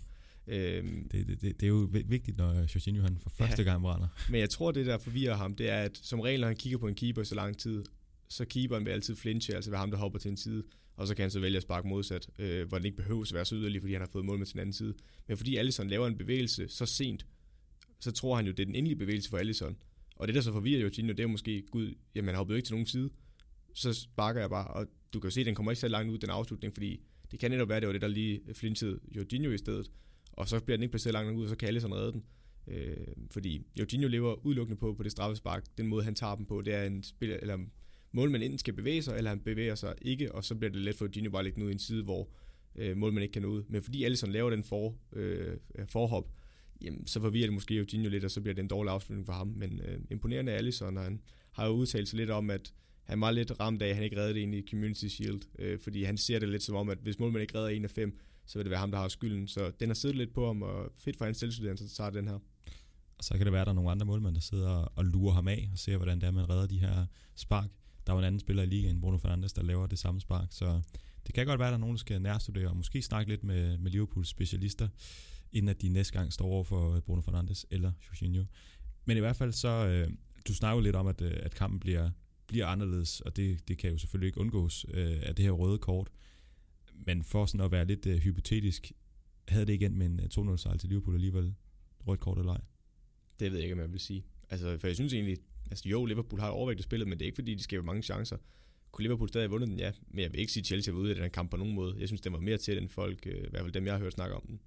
Øhm, det, det, det, det er jo vigtigt, når Jorginho han for første ja, gang brænder. [laughs] Men jeg tror, det der forvirrer ham, det er, at som regel, når han kigger på en keeper så lang tid, så keeperen vil altid flinche, altså være ham, der hopper til en side, og så kan han så vælge at sparke modsat, øh, hvor den ikke behøves at være så yderlig, fordi han har fået mål med sin anden side. Men fordi Allison laver en bevægelse så sent, så tror han jo, det er den endelige bevægelse for Allison. Og det, der så forvirrer Jorginho, det er måske, gud, jamen han hoppede ikke til nogen side. Så sparker jeg bare, og du kan jo se, at den kommer ikke så langt ud, den afslutning, fordi det kan netop være, det var det, der lige flintede Jorginho i stedet. Og så bliver den ikke placeret langt ud, og så kan Allison redde den. Øh, fordi Jorginho lever udelukkende på, på det straffespark. Den måde, han tager dem på, det er en spil, eller målmanden enten skal bevæge sig, eller han bevæger sig ikke, og så bliver det let for Gino bare at lægge den ud i en side, hvor øh, målmanden ikke kan nå ud. Men fordi Allison laver den for, øh, forhop, jamen, så forvirrer det måske Eugenio lidt, og så bliver det en dårlig afslutning for ham. Men øh, imponerende Allison, og han har jo udtalt sig lidt om, at han var lidt ramt af, at han ikke reddede det i Community Shield, øh, fordi han ser det lidt som om, at hvis målmanden ikke redder en af fem, så vil det være ham, der har skylden. Så den har siddet lidt på ham, og fedt for hans selvstændighed, så tager den her. Og så kan det være, at der er nogle andre målmænd, der sidder og lurer ham af, og ser, hvordan det er, man redder de her spark. Der var en anden spiller i ligaen, Bruno Fernandes, der laver det samme spark, så det kan godt være, at der er nogen, der skal nærstudere, og måske snakke lidt med, med Liverpools specialister, inden at de næste gang står over for øh, Bruno Fernandes eller Jorginho. Men i hvert fald så, øh, du snakker lidt om, at, øh, at kampen bliver, bliver anderledes, og det, det kan jo selvfølgelig ikke undgås øh, af det her røde kort. Men for sådan at være lidt øh, hypotetisk, havde det igen med en 2-0 øh, sejr til Liverpool alligevel rødt kort eller ej? Det ved jeg ikke, om jeg vil sige. Altså, for jeg synes egentlig, altså jo, Liverpool har overvægtet spillet, men det er ikke fordi, de skaber mange chancer. Kunne Liverpool stadig have vundet den? Ja, men jeg vil ikke sige, at Chelsea var ude af den her kamp på nogen måde. Jeg synes, den var mere til, end folk, øh, i hvert fald dem, jeg har hørt snakke om den.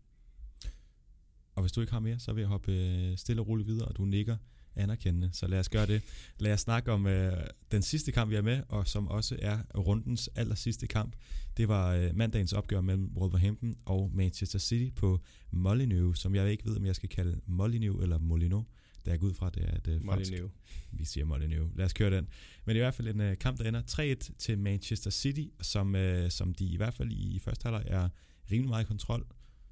Og hvis du ikke har mere, så vil jeg hoppe øh, stille og roligt videre, og du nikker anerkendende. Så lad os gøre det. Lad os snakke om øh, den sidste kamp, vi er med, og som også er rundens aller sidste kamp. Det var øh, mandagens opgør mellem Wolverhampton og Manchester City på Molineux, som jeg ikke ved, om jeg skal kalde Molineux eller Molino. Da jeg går ud fra, det er det fransk. Vi siger Molineux. Lad os køre den. Men i hvert fald en uh, kamp, der ender 3-1 til Manchester City, som, uh, som de i hvert fald i, i første halvleg er rimelig meget i kontrol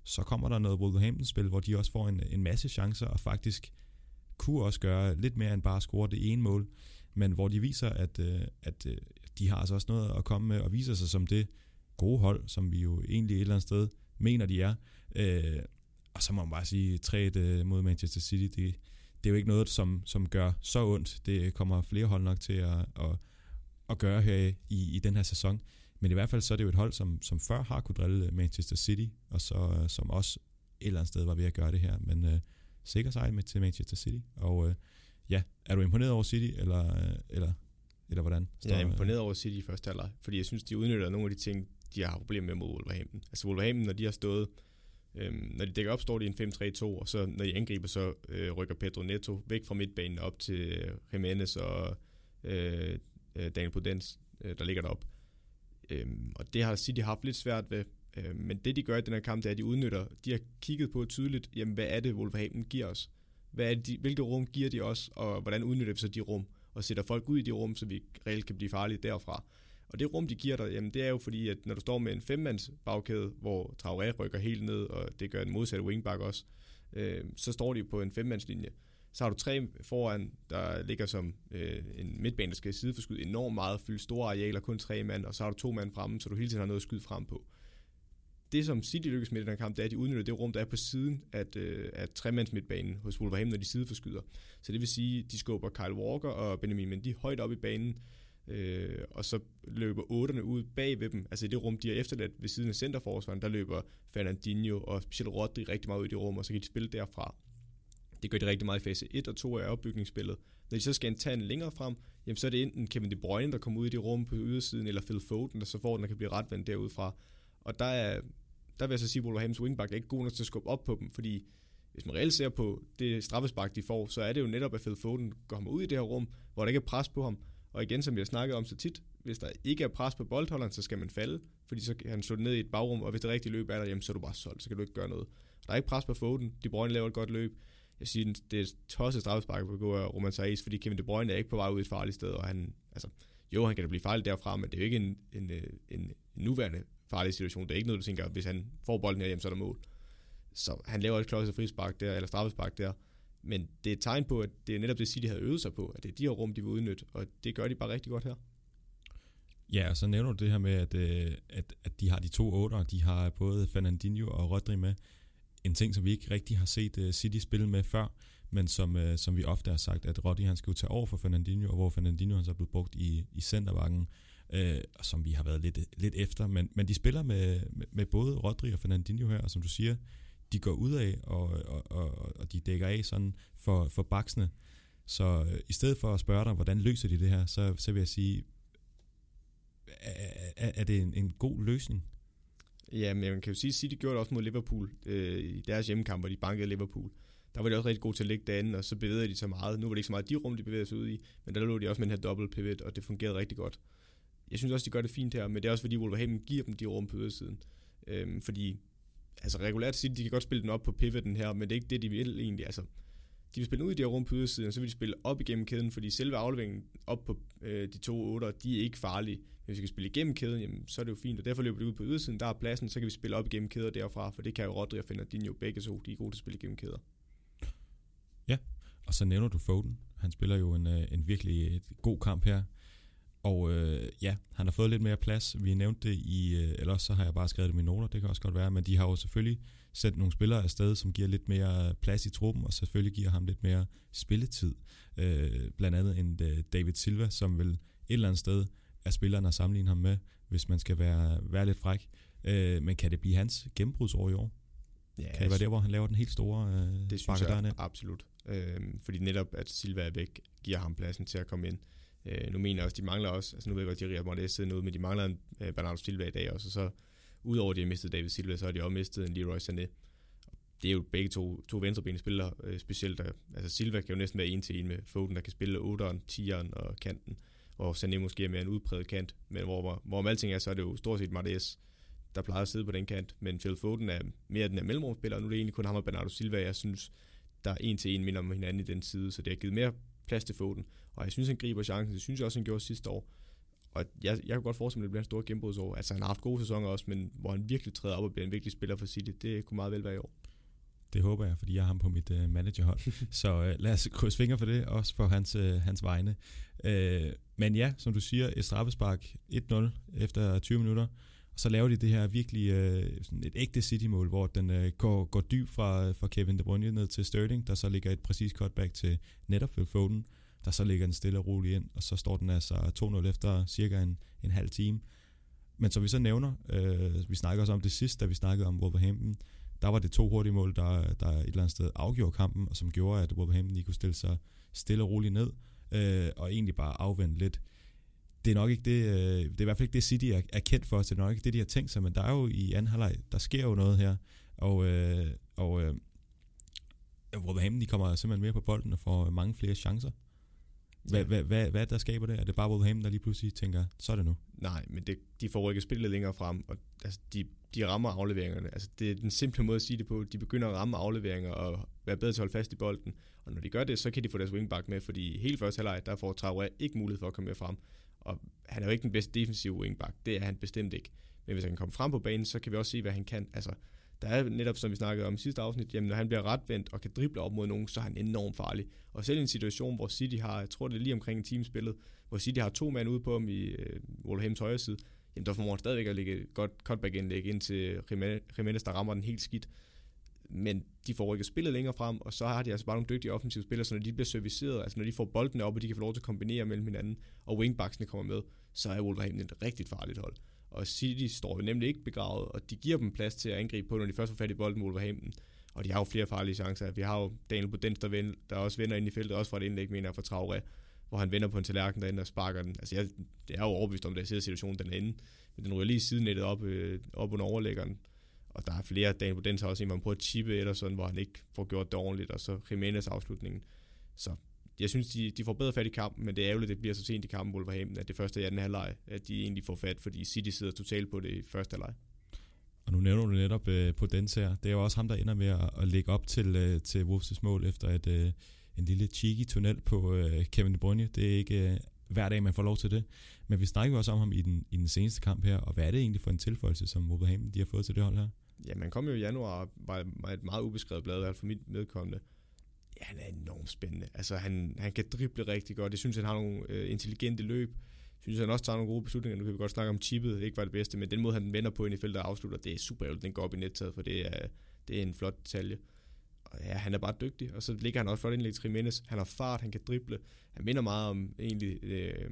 så kommer der noget Wolverhampton-spil, hvor de også får en, en masse chancer, og faktisk kunne også gøre lidt mere end bare at score det ene mål, men hvor de viser, at, øh, at øh, de har altså også noget at komme med, og viser sig som det gode hold, som vi jo egentlig et eller andet sted mener, de er. Øh, og så må man bare sige, 3 mod Manchester City, det, det er jo ikke noget, som, som gør så ondt. Det kommer flere hold nok til at, at, at gøre her i, i den her sæson. Men i hvert fald så er det jo et hold, som, som før har kunne drille Manchester City, og så som også et eller andet sted var ved at gøre det her. Men øh, sikker sejr med til Manchester City. Og øh, ja, er du imponeret over City, eller, øh, eller, eller hvordan? Står, jeg er imponeret over City i første halvleg, fordi jeg synes, de udnytter nogle af de ting, de har problemer med mod Wolverhampton. Altså Wolverhampton, når de har stået, øhm, når de dækker op, står de i en 5-3-2, og så når de angriber, så øh, rykker Pedro Neto væk fra midtbanen op til øh, Jimenez og øh, øh Daniel Podens, øh, der ligger derop. Øhm, og det har City haft lidt svært ved. Øhm, men det de gør i den her kamp, det er, at de udnytter. De har kigget på tydeligt, jamen hvad er det, Wolverhampton giver os? Hvad er det, de, hvilke rum giver de os, og hvordan udnytter vi så de rum? Og sætter folk ud i de rum, så vi reelt kan blive farlige derfra. Og det rum, de giver dig, jamen det er jo fordi, at når du står med en femmands bagkæde, hvor Traoré rykker helt ned, og det gør en modsatte wingback også, øh, så står de på en femmandslinje. Så har du tre foran, der ligger som øh, en midtbane, der skal sideforskyde enormt meget, fylde store arealer, kun tre mand, og så har du to mand fremme, så du hele tiden har noget at skyde frem på. Det, som City lykkes med i den her kamp, det er, at de udnytter det rum, der er på siden af, øh, af tremands midtbanen hos Wolverhampton, når de sideforskyder. Så det vil sige, de skubber Kyle Walker og Benjamin Mendy højt op i banen, øh, og så løber otterne ud bag ved dem. Altså i det rum, de har efterladt ved siden af centerforsvaren, der løber Fernandinho og specielt Rodri rigtig meget ud i det rum, og så kan de spille derfra Det gør de rigtig meget i fase 1 og 2 af opbygningsspillet. Når de så skal tage en længere frem, jamen så er det enten Kevin De Bruyne, der kommer ud i det rum på ydersiden, eller Phil Foden, der så får den, der kan blive retvendt derudfra. Og der er, der vil jeg så sige, at Wolverhamptons wingback er ikke god nok til at skubbe op på dem, fordi hvis man reelt ser på det straffespark, de får, så er det jo netop, at Phil Foden kommer ud i det her rum, hvor der ikke er pres på ham. Og igen, som vi har snakket om så tit, hvis der ikke er pres på boldholderen, så skal man falde, fordi så kan han slå det ned i et bagrum, og hvis det rigtige løb er der, jamen, så er du bare solgt, så kan du ikke gøre noget. Der er ikke pres på Foden, De Bruyne laver et godt løb. Jeg siger, det er tosset straffespark på gå af Roman Saez, fordi Kevin De Bruyne er ikke på vej ud i et farligt sted, og han, altså, jo, han kan da blive farlig derfra, men det er jo ikke en, en, øh, en, en nuværende farlig situation. Det er ikke noget, du tænker, hvis han får bolden her hjem, så er der mål. Så han laver et klodset frispark der, eller straffespark der. Men det er et tegn på, at det er netop det, City havde øvet sig på, at det er de her rum, de vil udnytte, og det gør de bare rigtig godt her. Ja, og så nævner du det her med, at, øh, at, at de har de to otter, de har både Fernandinho og Rodri med. En ting, som vi ikke rigtig har set øh, City spille med før, men som, øh, som vi ofte har sagt, at Rodri han skal tage over for Fernandinho, og hvor Fernandinho han så er blevet brugt i, i centervakken, uh, som vi har været lidt, lidt efter. Men, men de spiller med, med, med både Rodri og Fernandinho her, og som du siger, de går ud af, og, og, og, og de dækker af sådan for, for baksene. Så øh, i stedet for at spørge dig, hvordan løser de det her, så, så vil jeg sige, er, er, er det en, en god løsning? Ja, men man kan jo sige, at City gjorde det også mod Liverpool øh, i deres hjemmekamp, hvor de bankede Liverpool. Der var de også rigtig gode til at ligge derinde, og så bevægede de så meget. Nu var det ikke så meget de rum, de bevægede sig ud i, men der lå de også med den her double pivot, og det fungerede rigtig godt. Jeg synes også, de gør det fint her, men det er også fordi Wolverhampton giver dem de rum på ydersiden. Øhm, fordi altså regulært sige, de kan godt spille den op på pivoten her, men det er ikke det, de vil egentlig. Altså, de vil spille ud i det her rum på ydersiden, og så vil de spille op igennem kæden, fordi selve afleveringen op på øh, de to otter, de er ikke farlige. Hvis vi kan spille igennem kæden, jamen, så er det jo fint, og derfor løber de ud på ydersiden, der er pladsen, så kan vi spille op igennem kæder derfra, for det kan jo Rodri og jo begge to, de er gode til at spille igennem kæder. Ja, og så nævner du Foden. Han spiller jo en, øh, en virkelig øh, god kamp her. Og øh, ja, han har fået lidt mere plads. Vi nævnte det i, øh, eller så har jeg bare skrevet det i mine noter, det kan også godt være, men de har jo selvfølgelig sendt nogle spillere afsted, som giver lidt mere plads i truppen, og selvfølgelig giver ham lidt mere spilletid. Øh, blandt andet en uh, David Silva, som vil et eller andet sted er spilleren at sammenligne ham med, hvis man skal være, være lidt fræk. Øh, men kan det blive hans gennembrudsår i år? Ja, kan det være der, hvor han laver den helt store øh, Det synes jeg derned? absolut. Øh, fordi netop, at Silva er væk, giver ham pladsen til at komme ind. Øh, nu mener jeg også, de mangler også, altså nu ved jeg godt, at Jerry Madrid sidder noget, men de mangler en øh, Bernardo Silva i dag også, og så udover de har mistet David Silva, så har de også mistet en Leroy Sané. Det er jo begge to, to venstrebenede spillere, øh, specielt der, altså Silva kan jo næsten være en til en med Foden, der kan spille 8'eren, 10'eren og kanten, og Sané måske er mere en udpræget kant, men hvor, hvor, om alting er, så er det jo stort set Martes, der plejer at sidde på den kant, men Phil Foden er mere den her mellemrumspiller, og nu er det egentlig kun ham og Bernardo Silva, jeg synes, der er en til en minder om hinanden i den side, så det har givet mere plads til Foden. Og jeg synes, han griber chancen. Det synes jeg også, han gjorde sidste år. Og jeg, jeg kan godt forestille mig, at det bliver en stor gennembrudsår. Altså, han har haft gode sæsoner også, men hvor han virkelig træder op og bliver en virkelig spiller for City, det kunne meget vel være i år. Det håber jeg, fordi jeg har ham på mit uh, managerhold. [laughs] så uh, lad os krydse fingre for det, også for hans, uh, hans vegne. Uh, men ja, som du siger, et straffespark 1-0 efter 20 minutter. Og så laver de det her virkelig øh, sådan et ægte City-mål, hvor den øh, går, går dyb fra, fra Kevin De Bruyne ned til Sterling, der så ligger et præcis cutback til netop Phil Foden der så ligger den stille og roligt ind, og så står den altså 2-0 efter cirka en, en halv time. Men som vi så nævner, øh, vi snakker også om det sidste, da vi snakkede om Wolverhampton, der var det to hurtige mål, der, der et eller andet sted afgjorde kampen, og som gjorde, at Wolverhampton lige kunne stille sig stille og roligt ned, øh, og egentlig bare afvente lidt. Det er nok ikke det, øh, det er i hvert fald ikke det City er, er kendt for, det er nok ikke det, de har tænkt sig, men der er jo i anden halvleg, der sker jo noget her, og, øh, og øh, Wolverhampton de kommer simpelthen mere på bolden og får mange flere chancer. Hvad, hvad, hvad, hvad der skaber det? Er det bare Wolverhampton, der lige pludselig tænker, så er det nu? Nej, men det, de får ikke spillet længere frem, og altså, de, de rammer afleveringerne. Altså, det er den simple måde at sige det på. De begynder at ramme afleveringer og være bedre til at holde fast i bolden. Og når de gør det, så kan de få deres wingback med, fordi helt første halvleg, der får Traoré ikke mulighed for at komme med frem. Og han er jo ikke den bedste defensive wingback. Det er han bestemt ikke. Men hvis han kan komme frem på banen, så kan vi også se, hvad han kan. Altså, der er netop, som vi snakkede om i sidste afsnit, jamen når han bliver retvendt og kan drible op mod nogen, så er han enormt farlig. Og selv i en situation, hvor City har, jeg tror det er lige omkring en time spillet, hvor City har to mand ude på ham i øh, Wolverhamptons højre side, jamen der formår han stadigvæk at lægge et godt cutback indlæg ind til Jimenez, der rammer den helt skidt. Men de får ikke spillet længere frem, og så har de altså bare nogle dygtige offensive spillere, så når de bliver serviceret, altså når de får bolden op, og de kan få lov til at kombinere mellem hinanden, og wingbacksene kommer med, så er Wolverhampton et rigtig farligt hold. Og City står jo nemlig ikke begravet, og de giver dem plads til at angribe på, når de først får fat i bolden Wolverhampton. Og de har jo flere farlige chancer. Vi har jo Daniel Budens, der, vender, der også vender ind i feltet, også fra et indlæg, mener jeg, fra Traoré, hvor han vender på en tallerken derinde og sparker den. Altså, jeg, det er jo overbevist om, at jeg situationen den er inde. Men den ryger lige sidenettet op, øh, op under overlæggeren. Og der er flere, dage på den har også en, hvor han prøver at chippe eller sådan, hvor han ikke får gjort det ordentligt, og så Jimenez afslutningen. Så jeg synes, de, de får bedre fat i kampen, men det er ærgerligt, at det bliver så sent i kampen, Wolverhampton, at det første er i anden halvleg, at de egentlig får fat, fordi City sidder totalt på det i første halvleg. Og nu nævner du netop øh, på den her. Det er jo også ham, der ender med at, at lægge op til, øh, til Wolves' mål efter et, øh, en lille cheeky tunnel på øh, Kevin De Bruyne. Det er ikke øh, hver dag, man får lov til det. Men vi snakker jo også om ham i den, i den seneste kamp her, og hvad er det egentlig for en tilføjelse, som Wolverhampton de har fået til det hold her? Ja, man kom jo i januar, var, var et meget ubeskrevet blad, i hvert fald for mit medkommende. Ja, han er enormt spændende. Altså, han, han kan drible rigtig godt. Jeg synes, han har nogle øh, intelligente løb synes, han også tager nogle gode beslutninger. Nu kan vi godt snakke om chippet, ikke var det bedste, men den måde, han vender på ind i feltet og afslutter, det er super ærgerligt, den går op i nettaget, for det er, det er en flot detalje. Og ja, han er bare dygtig, og så ligger han også flot indlæg til Jimenez. Han har fart, han kan drible. Han minder meget om egentlig øh,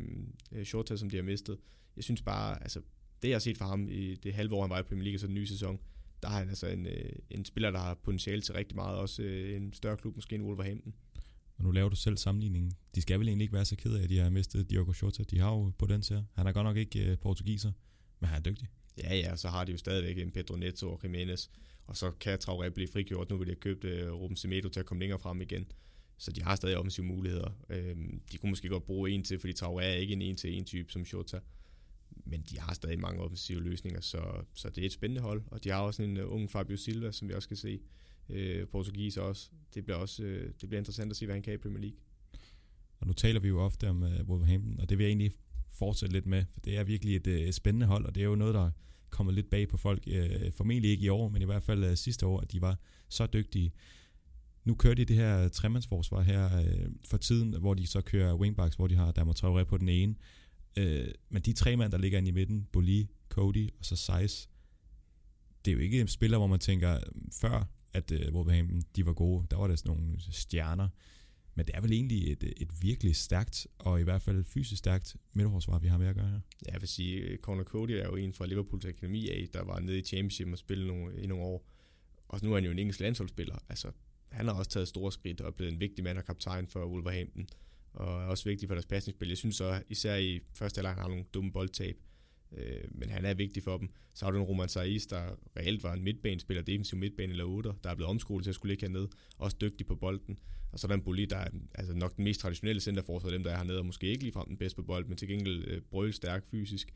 øh Shorta, som de har mistet. Jeg synes bare, altså, det jeg har set fra ham i det halve år, han var i Premier League, så den nye sæson, der er han altså en, øh, en spiller, der har potentiale til rigtig meget, også øh, en større klub, måske en Wolverhampton. Og nu laver du selv sammenligningen. De skal vel egentlig ikke være så ked af, at de har mistet Diogo Jota. De har jo på den her. Han er godt nok ikke uh, portugiser, men han er dygtig. Ja, ja, så har de jo stadigvæk en Pedro Neto og Jimenez. Og så kan Traoré blive frigjort. Nu vil de have købt uh, Ruben Semedo til at komme længere frem igen. Så de har stadig offensive muligheder. Øhm, de kunne måske godt bruge en til, fordi Traoré er ikke en en-til-en type som Jota. Men de har stadig mange offensive løsninger, så, så det er et spændende hold. Og de har også en uh, ung Fabio Silva, som vi også kan se øh, portugis også. Det bliver også øh, det bliver interessant at se, hvad han kan i Premier League. Og nu taler vi jo ofte om uh, Wolverhampton, og det vil jeg egentlig fortsætte lidt med, for det er virkelig et, et spændende hold, og det er jo noget, der kommer lidt bag på folk, uh, formentlig ikke i år, men i hvert fald uh, sidste år, at de var så dygtige. Nu kører de det her tremandsforsvar her uh, for tiden, hvor de så kører wingbacks, hvor de har Damon Traoré på den ene. Øh, men de tre mand, der ligger inde i midten, Boli, Cody og så Size, det er jo ikke spiller, hvor man tænker, før at øh, Wolverhampton de var gode. Der var der sådan nogle stjerner. Men det er vel egentlig et, øh, et virkelig stærkt, og i hvert fald fysisk stærkt midterforsvar, vi har med at gøre her. Ja, jeg vil sige, øh, Conor Cody er jo en fra Liverpools akademi af, der var nede i Championship og spillede nogle, i nogle år. Og nu er han jo en engelsk landsholdsspiller. Altså, han har også taget store skridt og er blevet en vigtig mand og kaptajn for Wolverhampton. Og er også vigtig for deres passningsspil. Jeg synes så, især i første halvleg, han har nogle dumme boldtab. Øh, men han er vigtig for dem. Så har du en Roman Saiz, der reelt var en midtbanespiller, defensiv midtbane eller 8, der er blevet omskolet til at skulle ligge hernede, også dygtig på bolden. Og så er der en Boli, der er altså nok den mest traditionelle centerforsvar, dem der er hernede, og måske ikke ligefrem den bedste på bold, men til gengæld øh, brøl stærk fysisk.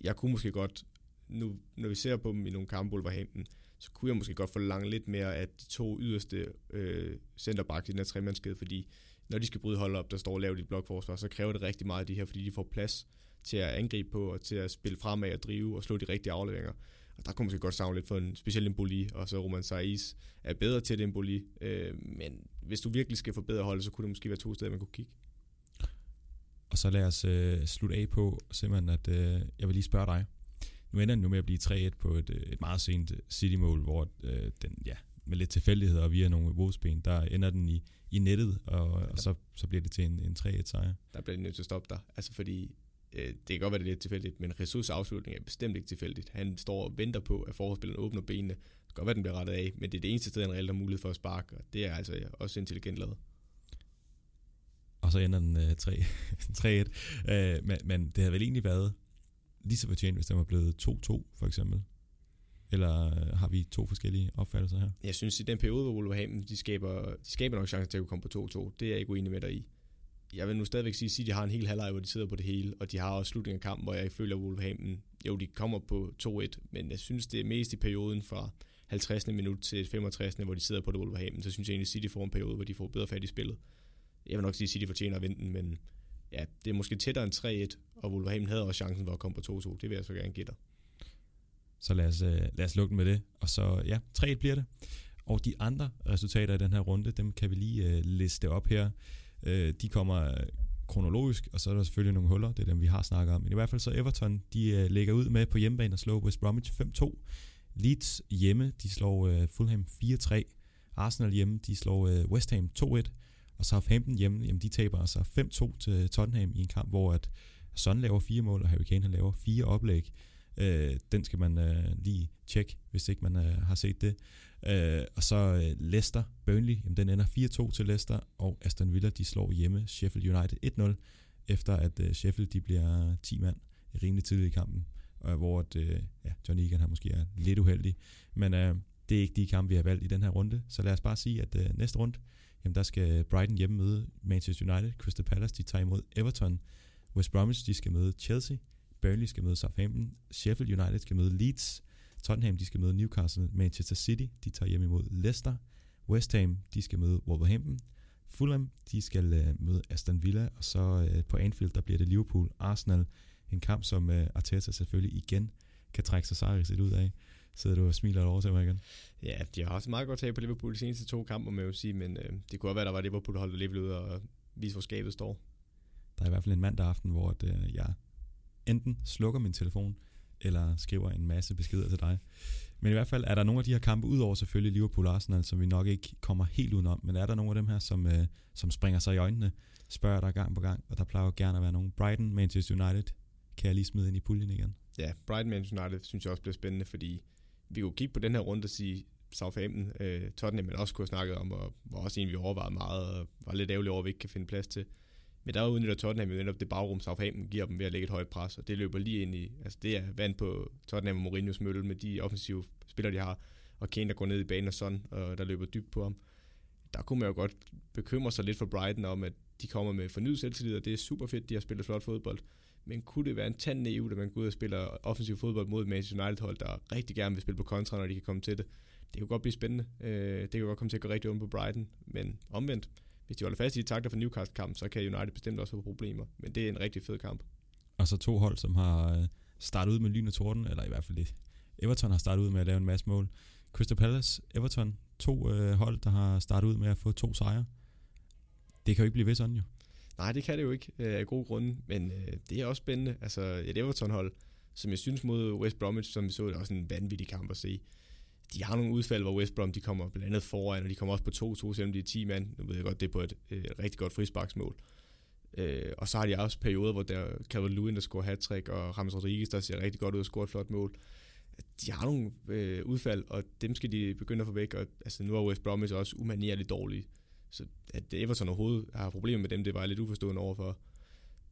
Jeg kunne måske godt, nu, når vi ser på dem i nogle kampe, Wolverhampton, så kunne jeg måske godt forlange lidt mere af de to yderste øh, centerbacks i den her tremandskede, fordi når de skal bryde hold op, der står lavt i blokforsvar, så kræver det rigtig meget af de her, fordi de får plads til at angribe på, og til at spille fremad og drive og slå de rigtige afleveringer. Og der kunne man måske godt savne lidt for en speciel Emboli, og så Roman Saiz er bedre til det Emboli. Øh, men hvis du virkelig skal forbedre holdet, så kunne det måske være to steder, man kunne kigge. Og så lad os øh, slutte af på simpelthen, at øh, jeg vil lige spørge dig. Nu ender den jo med at blive 3-1 på et, øh, et meget sent City-mål, hvor øh, den, ja, med lidt tilfældighed og via nogle Wolfsben, der ender den i, i nettet, og, og så, så bliver det til en, en 3-1 sejr. Der bliver det nødt til at stoppe dig, altså fordi øh, det kan godt være, det er lidt tilfældigt, men Jesus afslutning er bestemt ikke tilfældigt. Han står og venter på, at forholdsspilleren åbner benene. Det kan godt være, den bliver rettet af, men det er det eneste sted, han reelt har mulighed for at sparke, og det er altså også intelligent lavet. Og så ender den øh, 3-1. [laughs] øh, men, men det havde vel egentlig været lige så fortjent, hvis den var blevet 2-2, for eksempel. Eller øh, har vi to forskellige opfattelser her? Jeg synes, i den periode, hvor Wolverhampton, de skaber, de skaber nok chancer til at komme på 2-2. Det er jeg ikke uenig med dig i jeg vil nu stadigvæk sige, at City har en hel halvleg, hvor de sidder på det hele, og de har også slutningen af kampen, hvor jeg føler, at Wolverhampton, jo, de kommer på 2-1, men jeg synes, det er mest i perioden fra 50. minut til 65. hvor de sidder på det Wolverhampton, så synes jeg egentlig, at City får en periode, hvor de får bedre fat i spillet. Jeg vil nok sige, at City fortjener at vinde men ja, det er måske tættere end 3-1, og Wolverhampton havde også chancen for at komme på 2-2. Det vil jeg så gerne give dig. Så lad os, øh, lad os lukke med det, og så ja, 3-1 bliver det. Og de andre resultater i den her runde, dem kan vi lige uh, liste op her. Øh, de kommer øh, kronologisk, og så er der selvfølgelig nogle huller, det er dem, vi har snakket om. Men i hvert fald så Everton, de øh, lægger ud med på hjemmebane og slår West Bromwich 5-2. Leeds hjemme, de slår øh, Fulham 4-3. Arsenal hjemme, de slår øh, West Ham 2-1. Og Southampton hjemme, jamen de taber altså 5-2 til Tottenham i en kamp, hvor at Son laver fire mål, og Harry Kane han laver fire oplæg. Øh, den skal man øh, lige tjekke, hvis ikke man øh, har set det. Øh, og så øh, Leicester, Burnley, jamen, den ender 4-2 til Leicester, og Aston Villa, de slår hjemme Sheffield United 1-0, efter at øh, Sheffield, de bliver 10 mand rimelig tidligt i kampen, øh, hvor at, øh, ja, John Egan han måske er lidt uheldig, men øh, det er ikke de kampe, vi har valgt i den her runde, så lad os bare sige, at øh, næste runde, jamen der skal Brighton hjemme møde Manchester United, Crystal Palace, de tager imod Everton, West Bromwich, de skal møde Chelsea, Burnley skal møde Southampton, Sheffield United skal møde Leeds, Tottenham de skal møde Newcastle, Manchester City de tager hjem imod Leicester, West Ham de skal møde Wolverhampton, Fulham de skal uh, møde Aston Villa, og så uh, på Anfield der bliver det Liverpool, Arsenal, en kamp som uh, Arteta selvfølgelig igen kan trække sig sejrigt ud af. Sidder du og smiler over til mig igen? Ja, de har også meget godt tag på Liverpool de seneste to kampe, må jo sige, men øh, det kunne også være, der var Liverpool, holdt Liverpool ud og vise, hvor skabet står. Der er i hvert fald en mandag aften, hvor at, øh, jeg enten slukker min telefon, eller skriver en masse beskeder til dig. Men i hvert fald er der nogle af de her kampe, udover selvfølgelig Liverpool og Arsenal, som vi nok ikke kommer helt udenom, men er der nogle af dem her, som, øh, som springer sig i øjnene, spørger dig gang på gang, og der plejer jo gerne at være nogle. Brighton, Manchester United, kan jeg lige smide ind i puljen igen? Ja, Brighton, Manchester United synes jeg også bliver spændende, fordi vi kunne kigge på den her runde og sige, Southampton, øh, Tottenham, men også kunne have snakket om, og var også en, vi overvejede meget, og var lidt ærgerlig over, at vi ikke kan finde plads til. Men der udnytter Tottenham jo netop det bagrum, Southampton giver dem ved at lægge et højt pres, og det løber lige ind i, altså det er vand på Tottenham og Mourinho's mølle med de offensive spillere, de har, og Kane, der går ned i banen og sådan, og øh, der løber dybt på ham. Der kunne man jo godt bekymre sig lidt for Brighton om, at de kommer med fornyet selvtillid, og det er super fedt, de har spillet flot fodbold. Men kunne det være en tand EU, at man går ud og spiller offensiv fodbold mod Manchester United-hold, der rigtig gerne vil spille på kontra, når de kan komme til det? Det kunne godt blive spændende. Øh, det kan godt komme til at gå rigtig ondt på Brighton, men omvendt, hvis de holder fast i de takter for Newcastle-kampen, så kan United bestemt også få problemer. Men det er en rigtig fed kamp. Og så to hold, som har øh, startet ud med lyn og torden, eller i hvert fald det. Everton har startet ud med at lave en masse mål. Crystal Palace, Everton, to øh, hold, der har startet ud med at få to sejre. Det kan jo ikke blive ved sådan jo. Nej, det kan det jo ikke øh, af gode grunde, men øh, det er også spændende. Altså et Everton-hold, som jeg synes mod West Bromwich, som vi så, det er også en vanvittig kamp at se de har nogle udfald, hvor West Brom de kommer blandt andet foran, og de kommer også på 2-2, selvom de er 10 mand. Nu ved jeg godt, det er på et, et rigtig godt frisparksmål. Øh, og så har de også perioder, hvor der Calvin Lewin, der scorer hat og Ramos Rodriguez, der ser rigtig godt ud og scorer et flot mål. De har nogle øh, udfald, og dem skal de begynde at få væk. Og, altså, nu er West Bromwich også umanerligt dårlige. Så at Everton overhovedet har problemer med dem, det var jeg lidt uforstående overfor.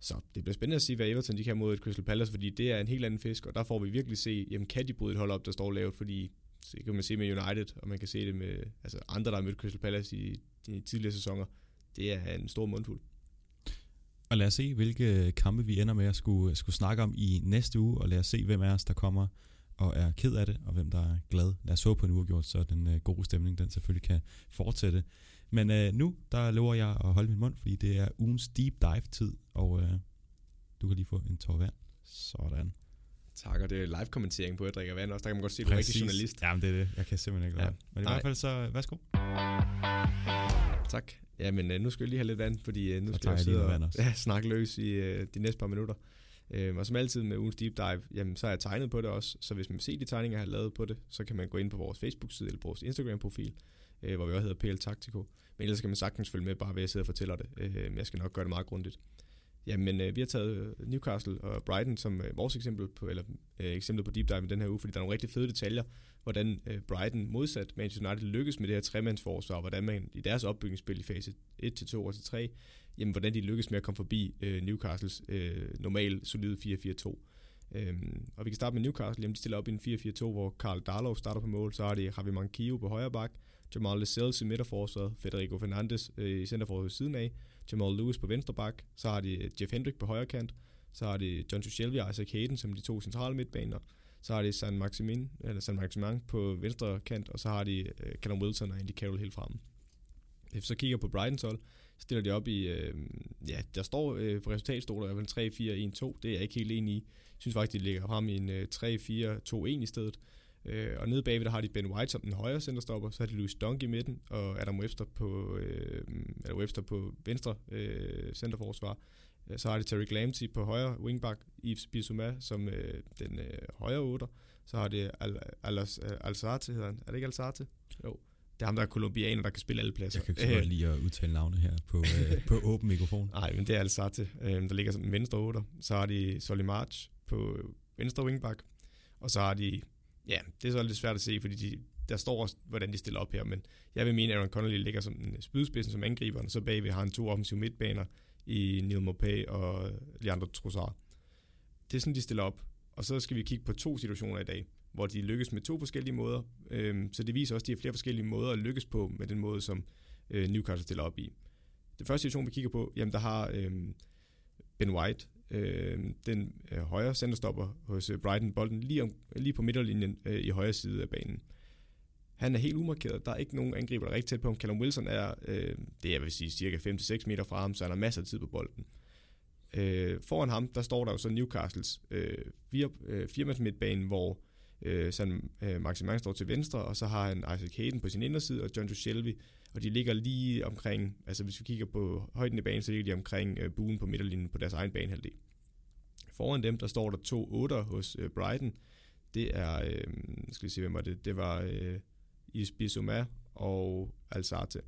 Så det bliver spændende at se, hvad Everton de kan mod et Crystal Palace, fordi det er en helt anden fisk, og der får vi virkelig se, jamen kan de bryde et hold op, der står lavt, fordi det kan man se med United, og man kan se det med altså andre, der har mødt Crystal Palace i de tidligere sæsoner. Det er en stor mundfuld. Og lad os se, hvilke kampe vi ender med at skulle, skulle snakke om i næste uge, og lad os se, hvem af os, der kommer og er ked af det, og hvem der er glad. Lad os håbe på en uafgjort, så den øh, gode stemning, den selvfølgelig kan fortsætte. Men øh, nu, der lover jeg at holde min mund, fordi det er ugens deep dive-tid, og øh, du kan lige få en tår vand. Sådan. Tak, og det er live-kommentering på, at drikker vand også. Der kan man godt se, at du er rigtig journalist. Jamen, det er det. Jeg kan simpelthen ikke ja. Men i hvert fald så, værsgo. Tak. Ja, men uh, nu skal jeg lige have lidt vand, fordi uh, nu skal jeg sidde og [laughs] ja, snakke løs i uh, de næste par minutter. Uh, og som altid med ugens deep dive, jamen, så har jeg tegnet på det også. Så hvis man vil se de tegninger, jeg har lavet på det, så kan man gå ind på vores Facebook-side eller på vores Instagram-profil, uh, hvor vi også hedder PL Taktiko. Men ellers kan man sagtens følge med, bare ved at sidde og fortæller det. Uh, jeg skal nok gøre det meget grundigt. Jamen, øh, vi har taget øh, Newcastle og Brighton som øh, vores eksempel på, eller øh, eksempel på deep dive i den her uge, fordi der er nogle rigtig fede detaljer, hvordan øh, Brighton modsat Manchester United lykkes med det her tremandsforsvar, hvordan man i deres opbygningsspil i fase 1 til 2 og til 3, jamen hvordan de lykkes med at komme forbi øh, Newcastles øh, normal solide 4-4-2. Øhm, og vi kan starte med Newcastle, jamen de stiller op i en 4-4-2, hvor Karl Darlow starter på mål, så har de Javi Mankio på højre bak, Jamal Lascelles i midterforsvaret, Federico Fernandes øh, i centerforsvaret siden af, Jamal Lewis på venstre bak, så har de øh, Jeff Hendrick på højre kant, så har de John Shelby og Isaac Hayden som de to centrale midtbaner, så har de San Maximin, eller San Maximin på venstre kant, og så har de uh, Callum Wilson og Andy Carroll helt fremme. Hvis så kigger på Brightons hold, stiller de op i, øh, ja, der står øh, på resultatstoler i hvert fald 3-4-1-2, det er jeg ikke helt enig i. Jeg synes faktisk, de ligger frem i en øh, 3-4-2-1 i stedet. Øh, og nede bagved, der har de Ben White som den højre centerstopper, så har de Louis Dunk i midten, og Adam Webster på, øh, Adam Webster på venstre øh, centerforsvar. Øh, så har de Terry Lamptey på højre wingback, Yves Bissouma som øh, den øh, højre otter. Så har de Al Al Al hedder han. Er det ikke Al Jo. Det er ham, der er kolumbianer, der kan spille alle pladser. Jeg kan ikke så godt [laughs] lide at udtale navne her på, øh, på åben mikrofon. [laughs] Nej, men det er Al-Sate, øh, der ligger som venstre otter. Så har de Solly March på venstre wingback. Og så har de, ja, det er så lidt svært at se, fordi de, der står også, hvordan de stiller op her, men jeg vil mene, at Aaron Connolly ligger som en spydspidsen som angriber, og så bagved har han to offensive midtbaner i Neil Maupay og Leandro Trossard. Det er sådan, de stiller op. Og så skal vi kigge på to situationer i dag, hvor de lykkes med to forskellige måder. Øhm, så det viser også, at de har flere forskellige måder at lykkes på med den måde, som øh, Newcastle stiller op i. Det første situation, vi kigger på, jamen der har øhm, Ben White, øh, den øh, højre centerstopper hos øh, Brighton, bolden lige, om, lige på midterlinjen øh, i højre side af banen. Han er helt umarkeret. Der er ikke nogen angriber, der er rigtig tæt på ham. Callum Wilson er, øh, det jeg vil sige, cirka 5-6 meter fra ham, så han har masser af tid på bolden. Øh, foran ham, der står der jo så Newcastles øh, fire, øh, firmands midtbane, hvor øh, San øh, Maximin står til venstre, og så har han Isaac Hayden på sin inderside, og John Shelby, og de ligger lige omkring, altså hvis vi kigger på højden i banen, så ligger de omkring øh, buen på midterlinjen på deres egen banehalvdel. Foran dem, der står der to otter hos øh, Brighton. Det er, øh, skal vi se, hvem var det? Det var øh, Isbissouma og Alzate.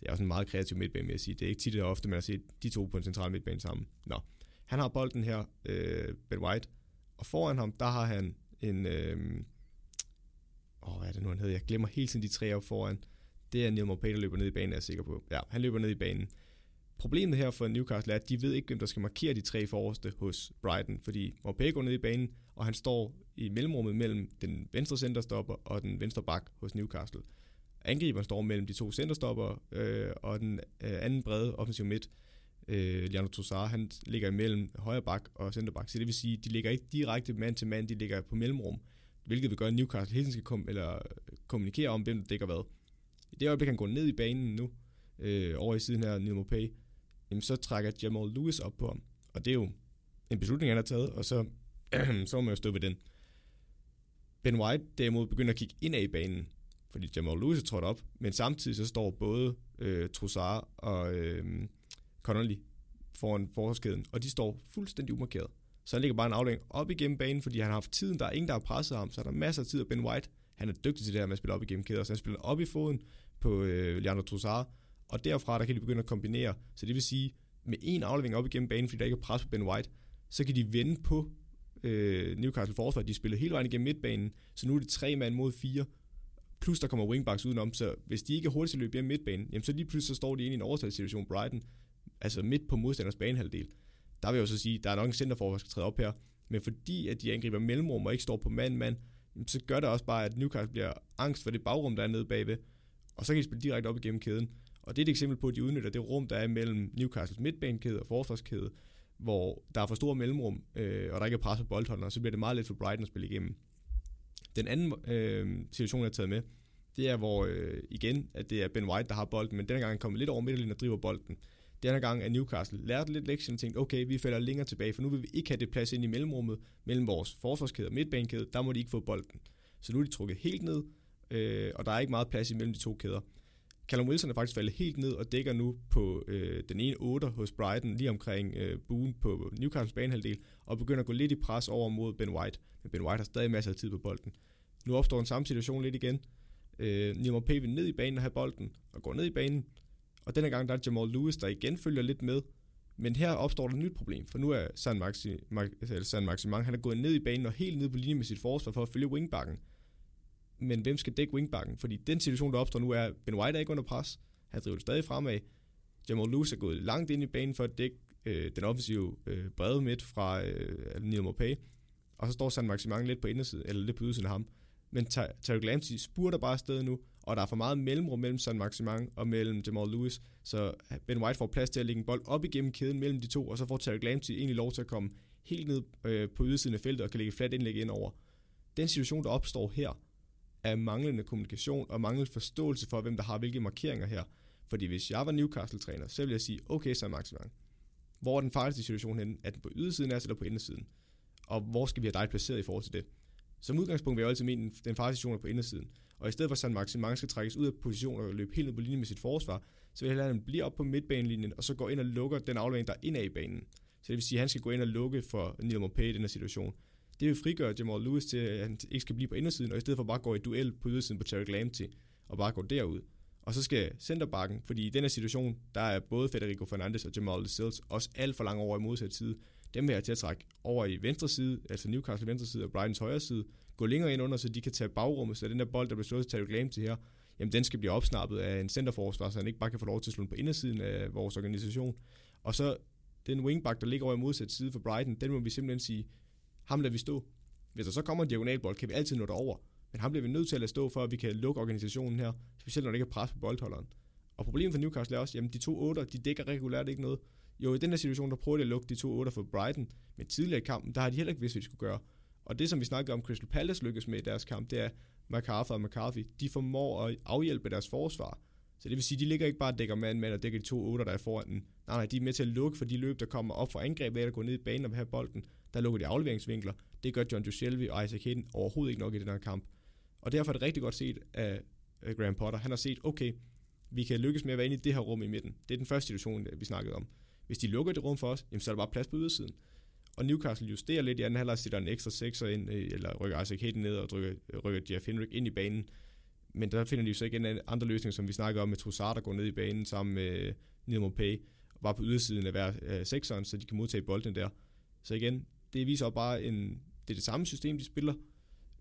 Det er også en meget kreativ midtbane, vil jeg sige. Det er ikke tit og ofte, man har set de to på en central midtbane sammen. Nå. Han har bolden her, øh, Ben White, og foran ham, der har han en... Øh, åh, hvad er det nu, han hedder? Jeg glemmer hele tiden de tre op foran. Det er Neil Maupay, der løber ned i banen, er jeg sikker på. Ja, han løber ned i banen. Problemet her for Newcastle er, at de ved ikke, hvem der skal markere de tre forreste hos Brighton, fordi Maupay går ned i banen, og han står i mellemrummet mellem den venstre centerstopper og den venstre bak hos Newcastle. Angriberen står mellem de to centerstopper øh, og den øh, anden brede offensiv midt, øh, Leandro Trossard, han ligger imellem højre bak og centerbak. Så det vil sige, de ligger ikke direkte mand til mand, de ligger på mellemrum, hvilket vil gøre, at Newcastle hele tiden skal kom, eller øh, kommunikere om, hvem der dækker hvad. I det øjeblik, han går ned i banen nu, øh, over i siden her, Neil Mopay, jamen så trækker Jamal Lewis op på ham. Og det er jo en beslutning, han har taget, og så, [clears throat] så må man jo stå ved den. Ben White derimod begynder at kigge ind i banen, fordi Jamal Lewis er trådt op, men samtidig så står både øh, Trossard og øh, Connolly foran forskeden, og de står fuldstændig umarkeret. Så han ligger bare en aflæng op igennem banen, fordi han har haft tiden. Der er ingen, der har presset ham, så er der masser af tid. Og Ben White, han er dygtig til det her med at spille op igennem kæder, så han spiller op i foden på øh, Leandro Trossard, og derfra der kan de begynde at kombinere. Så det vil sige, med en aflevering op igennem banen, fordi der ikke er pres på Ben White, så kan de vende på øh, Newcastle forsvar. De spiller hele vejen igennem midtbanen, så nu er det tre mand mod fire, plus der kommer wingbacks udenom, så hvis de ikke er hurtigt til at løbe hjem midtbanen, jamen så lige pludselig så står de ind i en overtalssituation Brighton, altså midt på modstanders banehalvdel. Der vil jeg også sige, der er nok en centerforsvar, der skal træde op her, men fordi at de angriber mellemrum og ikke står på mand-mand, så gør det også bare, at Newcastle bliver angst for det bagrum, der er nede bagved, og så kan de spille direkte op igennem kæden. Og det er et eksempel på, at de udnytter det rum, der er mellem Newcastles midtbanekæde og forsvarskæde, hvor der er for store mellemrum, øh, og der ikke er pres på boldholdene, og så bliver det meget let for Brighton at spille igennem. Den anden øh, situation, jeg har taget med, det er, hvor øh, igen, at det er Ben White, der har bolden, men denne gang er han kommet lidt over midterlinjen og driver bolden. Denne gang er Newcastle lærte lidt lektion og tænkt, okay, vi falder længere tilbage, for nu vil vi ikke have det plads ind i mellemrummet mellem vores forsvarskæde og midtbanekæde, der må de ikke få bolden. Så nu er de trukket helt ned, øh, og der er ikke meget plads imellem de to kæder. Callum Wilson er faktisk faldet helt ned og dækker nu på øh, den ene 8 hos Brighton, lige omkring øh, buen på Newcastles banehalvdel, og begynder at gå lidt i pres over mod Ben White. Men Ben White har stadig masser af tid på bolden. Nu opstår en samme situation lidt igen. Øh, Neil Pavin vil ned i banen og have bolden, og går ned i banen. Og denne gang der er Jamal Lewis, der igen følger lidt med. Men her opstår der et nyt problem, for nu er San, Maxi, San Maximang, han er gået ned i banen og helt ned på linje med sit forsvar for at følge wingbacken men hvem skal dække wingbacken? Fordi den situation, der opstår nu, er, at Ben White er ikke under pres. Han driver det stadig fremad. Jamal Lewis er gået langt ind i banen for at dække øh, den offensive øh, brede midt fra øh, Neil Maupay. Og så står San Maximang lidt på indersiden, eller lidt på ydersiden af ham. Men Terry Lamsey spurter bare afsted nu, og der er for meget mellemrum mellem San Maximang og mellem Jamal Lewis, så øh, Ben White får plads til at lægge en bold op igennem kæden mellem de to, og så får Terry Lamptey egentlig lov til at komme helt ned øh, på ydersiden af feltet og kan lægge flat indlæg ind over. Den situation, der opstår her, er manglende kommunikation og manglende forståelse for, hvem der har hvilke markeringer her. Fordi hvis jeg var Newcastle-træner, så ville jeg sige, okay, San Maximang, hvor er den farligste situation henne? Er den på ydersiden af eller på indersiden? Og hvor skal vi have dig placeret i forhold til det? Som udgangspunkt vil jeg altid mene, at den farligste er på indersiden. Og i stedet for at San Maximang skal trækkes ud af position og løbe helt ned på linje med sit forsvar, så vil jeg lade ham blive op på midtbanelinjen, og så gå ind og lukker den aflevering, der er indad i banen. Så det vil sige, at han skal gå ind og lukke for Neil Maupay i den her situation. Det vil frigøre Jamal Lewis til, at han ikke skal blive på indersiden, og i stedet for bare gå i duel på ydersiden på Terry Lamptey, og bare gå derud. Og så skal centerbakken, fordi i den her situation, der er både Federico Fernandes og Jamal Lewis også alt for langt over i modsat side dem vil jeg til at trække over i venstre side, altså Newcastle venstre side og Brightons højre side, gå længere ind under, så de kan tage bagrummet, så den der bold, der bliver slået til Tariq Lam til her, jamen den skal blive opsnappet af en centerforsvar, så han ikke bare kan få lov til at slå den på indersiden af vores organisation. Og så den wingback, der ligger over i modsat side for Brighton, den må vi simpelthen sige, ham lader vi stå. Hvis der så kommer en diagonalbold, kan vi altid nå derover. Men ham bliver vi nødt til at lade stå, for at vi kan lukke organisationen her, specielt når det ikke er pres på boldholderen. Og problemet for Newcastle er også, jamen de to otter, de dækker regulært ikke noget. Jo, i den her situation, der prøver de at lukke de to otter for Brighton, men tidligere i kampen, der har de heller ikke vidst, hvad de skulle gøre. Og det, som vi snakkede om, Crystal Palace lykkes med i deres kamp, det er, MacArthur og McCarthy, de formår at afhjælpe deres forsvar. Så det vil sige, de ligger ikke bare og dækker mand mand og dækker de to otter, der er foran den. Nej, nej, de er med til at lukke for de løb, der kommer op fra angreb ved at gå ned i banen og have bolden. Der lukker de afleveringsvinkler. Det gør John Duselvi og Isaac Hayden overhovedet ikke nok i den her kamp. Og derfor er det rigtig godt set af Graham Potter. Han har set, okay, vi kan lykkes med at være inde i det her rum i midten. Det er den første situation, vi snakkede om. Hvis de lukker det rum for os, jamen, så er der bare plads på ydersiden. Og Newcastle justerer lidt i anden halvleg, sætter en ekstra sekser ind, øh, eller rykker Isaac Hayden ned og rykker, rykker Jeff Henrik ind i banen. Men der finder de jo så igen andre løsninger, som vi snakker om med Trossard, der går ned i banen sammen med øh, Neil Pay, og bare på ydersiden af hver øh, sekseren, så de kan modtage bolden der. Så igen, det viser også bare, en, det er det samme system, de spiller,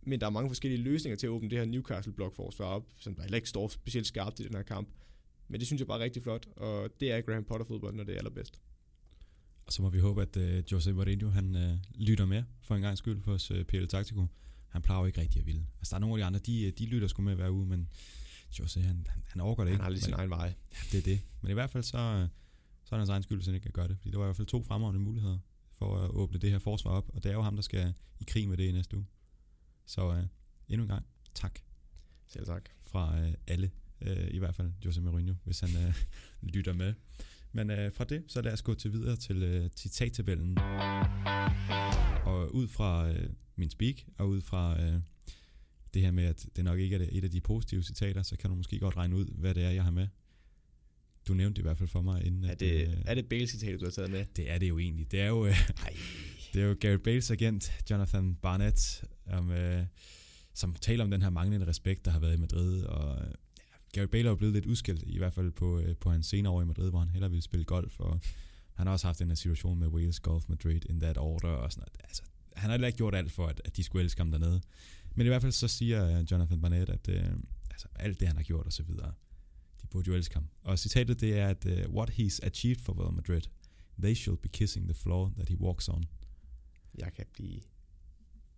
men der er mange forskellige løsninger til at åbne det her Newcastle-blokforsvar op, som der heller ikke står specielt skarpt i den her kamp. Men det synes jeg bare er rigtig flot, og det er Graham Potter-fodbold, når det er allerbedst. Og så må vi håbe, at uh, Jose Mourinho han uh, lytter med for en gang skyld hos uh, PL Taktiko. Han plejer jo ikke rigtig at ville. Altså der er nogle af de andre, de, de lytter sgu med hver uge, men Jose han, han, han overgår det ikke. Han har lige sin egen vej. Ja, det er det. Men i hvert fald så, så er det hans egen skyld, hvis han ikke kan gøre det. Fordi der var i hvert fald to fremragende muligheder for at åbne det her forsvar op, og det er jo ham, der skal i krig med det i næste uge. Så uh, endnu en gang, tak. Selv tak. Fra uh, alle, uh, i hvert fald Jose Mourinho, hvis han uh, [laughs] lytter med. Men øh, fra det, så lad os gå til videre til øh, citattabellen. Og ud fra øh, min speak, og ud fra øh, det her med, at det nok ikke er et af de positive citater, så kan du måske godt regne ud, hvad det er, jeg har med. Du nævnte det i hvert fald for mig inden. Er det, at, øh, er det Bale-citatet, du har taget med? Det er det jo egentlig. Det er jo, øh, [laughs] det er jo Gareth Bales agent, Jonathan Barnett, om, øh, som taler om den her manglende respekt, der har været i Madrid, og Gary Bale er jo blevet lidt udskilt, i hvert fald på, øh, på hans senere år i Madrid, hvor han hellere ville spille golf, og han har også haft den her situation med Wales Golf Madrid in that order, og sådan noget. Altså, han har heller ikke gjort alt for, at, at de skulle elske ham dernede. Men i hvert fald så siger øh, Jonathan Barnett, at øh, altså, alt det, han har gjort og så videre, de burde jo elske ham. Og citatet det er, at uh, what he's achieved for Real Madrid, they should be kissing the floor that he walks on. Jeg kan blive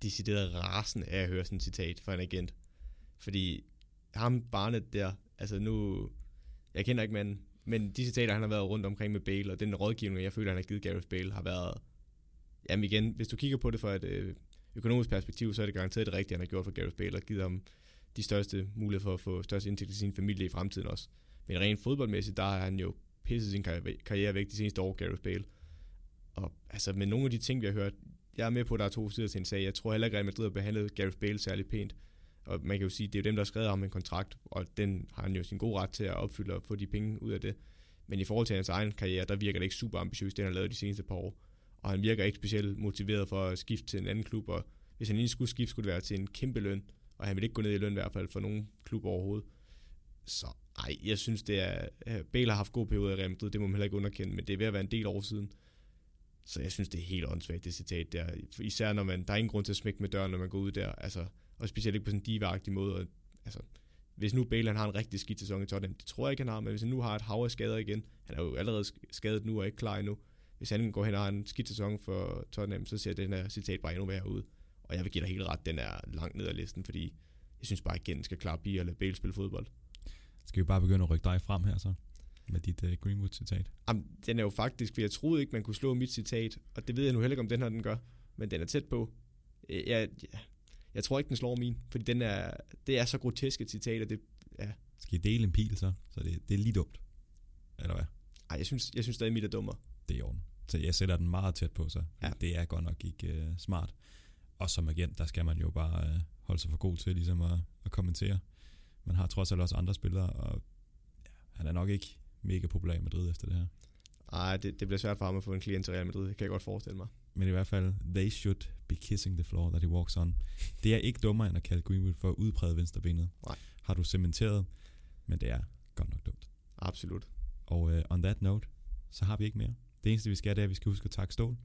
decideret rasen af at høre sådan et citat fra en agent. Fordi ham barnet der, altså nu, jeg kender ikke manden, men de citater, han har været rundt omkring med Bale, og den rådgivning, jeg føler, han har givet Gareth Bale, har været, jamen igen, hvis du kigger på det fra et øh, økonomisk perspektiv, så er det garanteret det rigtige, han har gjort for Gareth Bale, og givet ham de største muligheder for at få størst indtægt til sin familie i fremtiden også. Men rent fodboldmæssigt, der har han jo pisset sin karriere væk de seneste år, Gareth Bale. Og altså med nogle af de ting, vi har hørt, jeg er med på, at der er to sider til en sag. Jeg tror heller ikke, at Madrid har behandlet Gareth Bale særlig pænt. Og man kan jo sige, det er jo dem, der har skrevet ham en kontrakt, og den har han jo sin gode ret til at opfylde og få de penge ud af det. Men i forhold til hans egen karriere, der virker det ikke super ambitiøst, det han har lavet de seneste par år. Og han virker ikke specielt motiveret for at skifte til en anden klub, og hvis han lige skulle skifte, skulle det være til en kæmpe løn, og han vil ikke gå ned i løn i hvert fald for nogen klub overhovedet. Så ej, jeg synes, det er... Øh, Bale har haft god periode i Real Madrid, det må man heller ikke underkende, men det er ved at være en del år siden. Så jeg synes, det er helt åndssvagt, det citat der. Især når man, der er ingen grund til at smække med døren, når man går ud der. Altså, og specielt ikke på sådan en diva måde. Og, altså, hvis nu Bale han har en rigtig skidt sæson i Tottenham, det tror jeg ikke, han har, men hvis han nu har et hav af skader igen, han er jo allerede skadet nu og ikke klar endnu, hvis han går hen og har en skidt sæson for Tottenham, så ser den her citat bare endnu værre ud. Og jeg vil give dig helt ret, den er langt ned ad listen, fordi jeg synes bare igen, skal klare Bier eller Bale spille fodbold. Skal vi bare begynde at rykke dig frem her så? Med dit uh, Greenwood-citat. Jamen, den er jo faktisk, for jeg troede ikke, man kunne slå mit citat, og det ved jeg nu heller ikke, om den her den gør, men den er tæt på. Jeg, jeg, jeg tror ikke, den slår min, fordi den er, det er så grotesk et citat, at det, ja. Skal I dele en pil så? Så det, det er lige dumt. Eller hvad? Nej, jeg synes, jeg synes stadig, mit er dummere. Det er i orden. Så jeg sætter den meget tæt på så. Ja. Det er godt nok ikke uh, smart. Og som agent, der skal man jo bare uh, holde sig for god til ligesom at, at kommentere. Man har trods alt også andre spillere, og ja, han er nok ikke mega populær i Madrid efter det her. Nej, det, det bliver svært for ham at få en klient til Real Madrid, det kan jeg godt forestille mig. Men i hvert fald, they should be kissing the floor that he walks on. Det er ikke dummere end at kalde Greenwood for udpræget venstrebenet. Nej. Har du cementeret, men det er godt nok dumt. Absolut. Og uh, on that note, så har vi ikke mere. Det eneste vi skal, det er, at vi skal huske at takke Stål.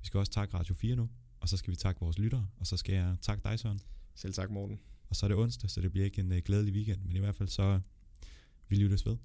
Vi skal også takke Radio 4 nu, og så skal vi takke vores lyttere, og så skal jeg takke dig, Søren. Selv tak, Morten. Og så er det onsdag, så det bliver ikke en uh, glædelig weekend, men i hvert fald så, vi lyttes ved.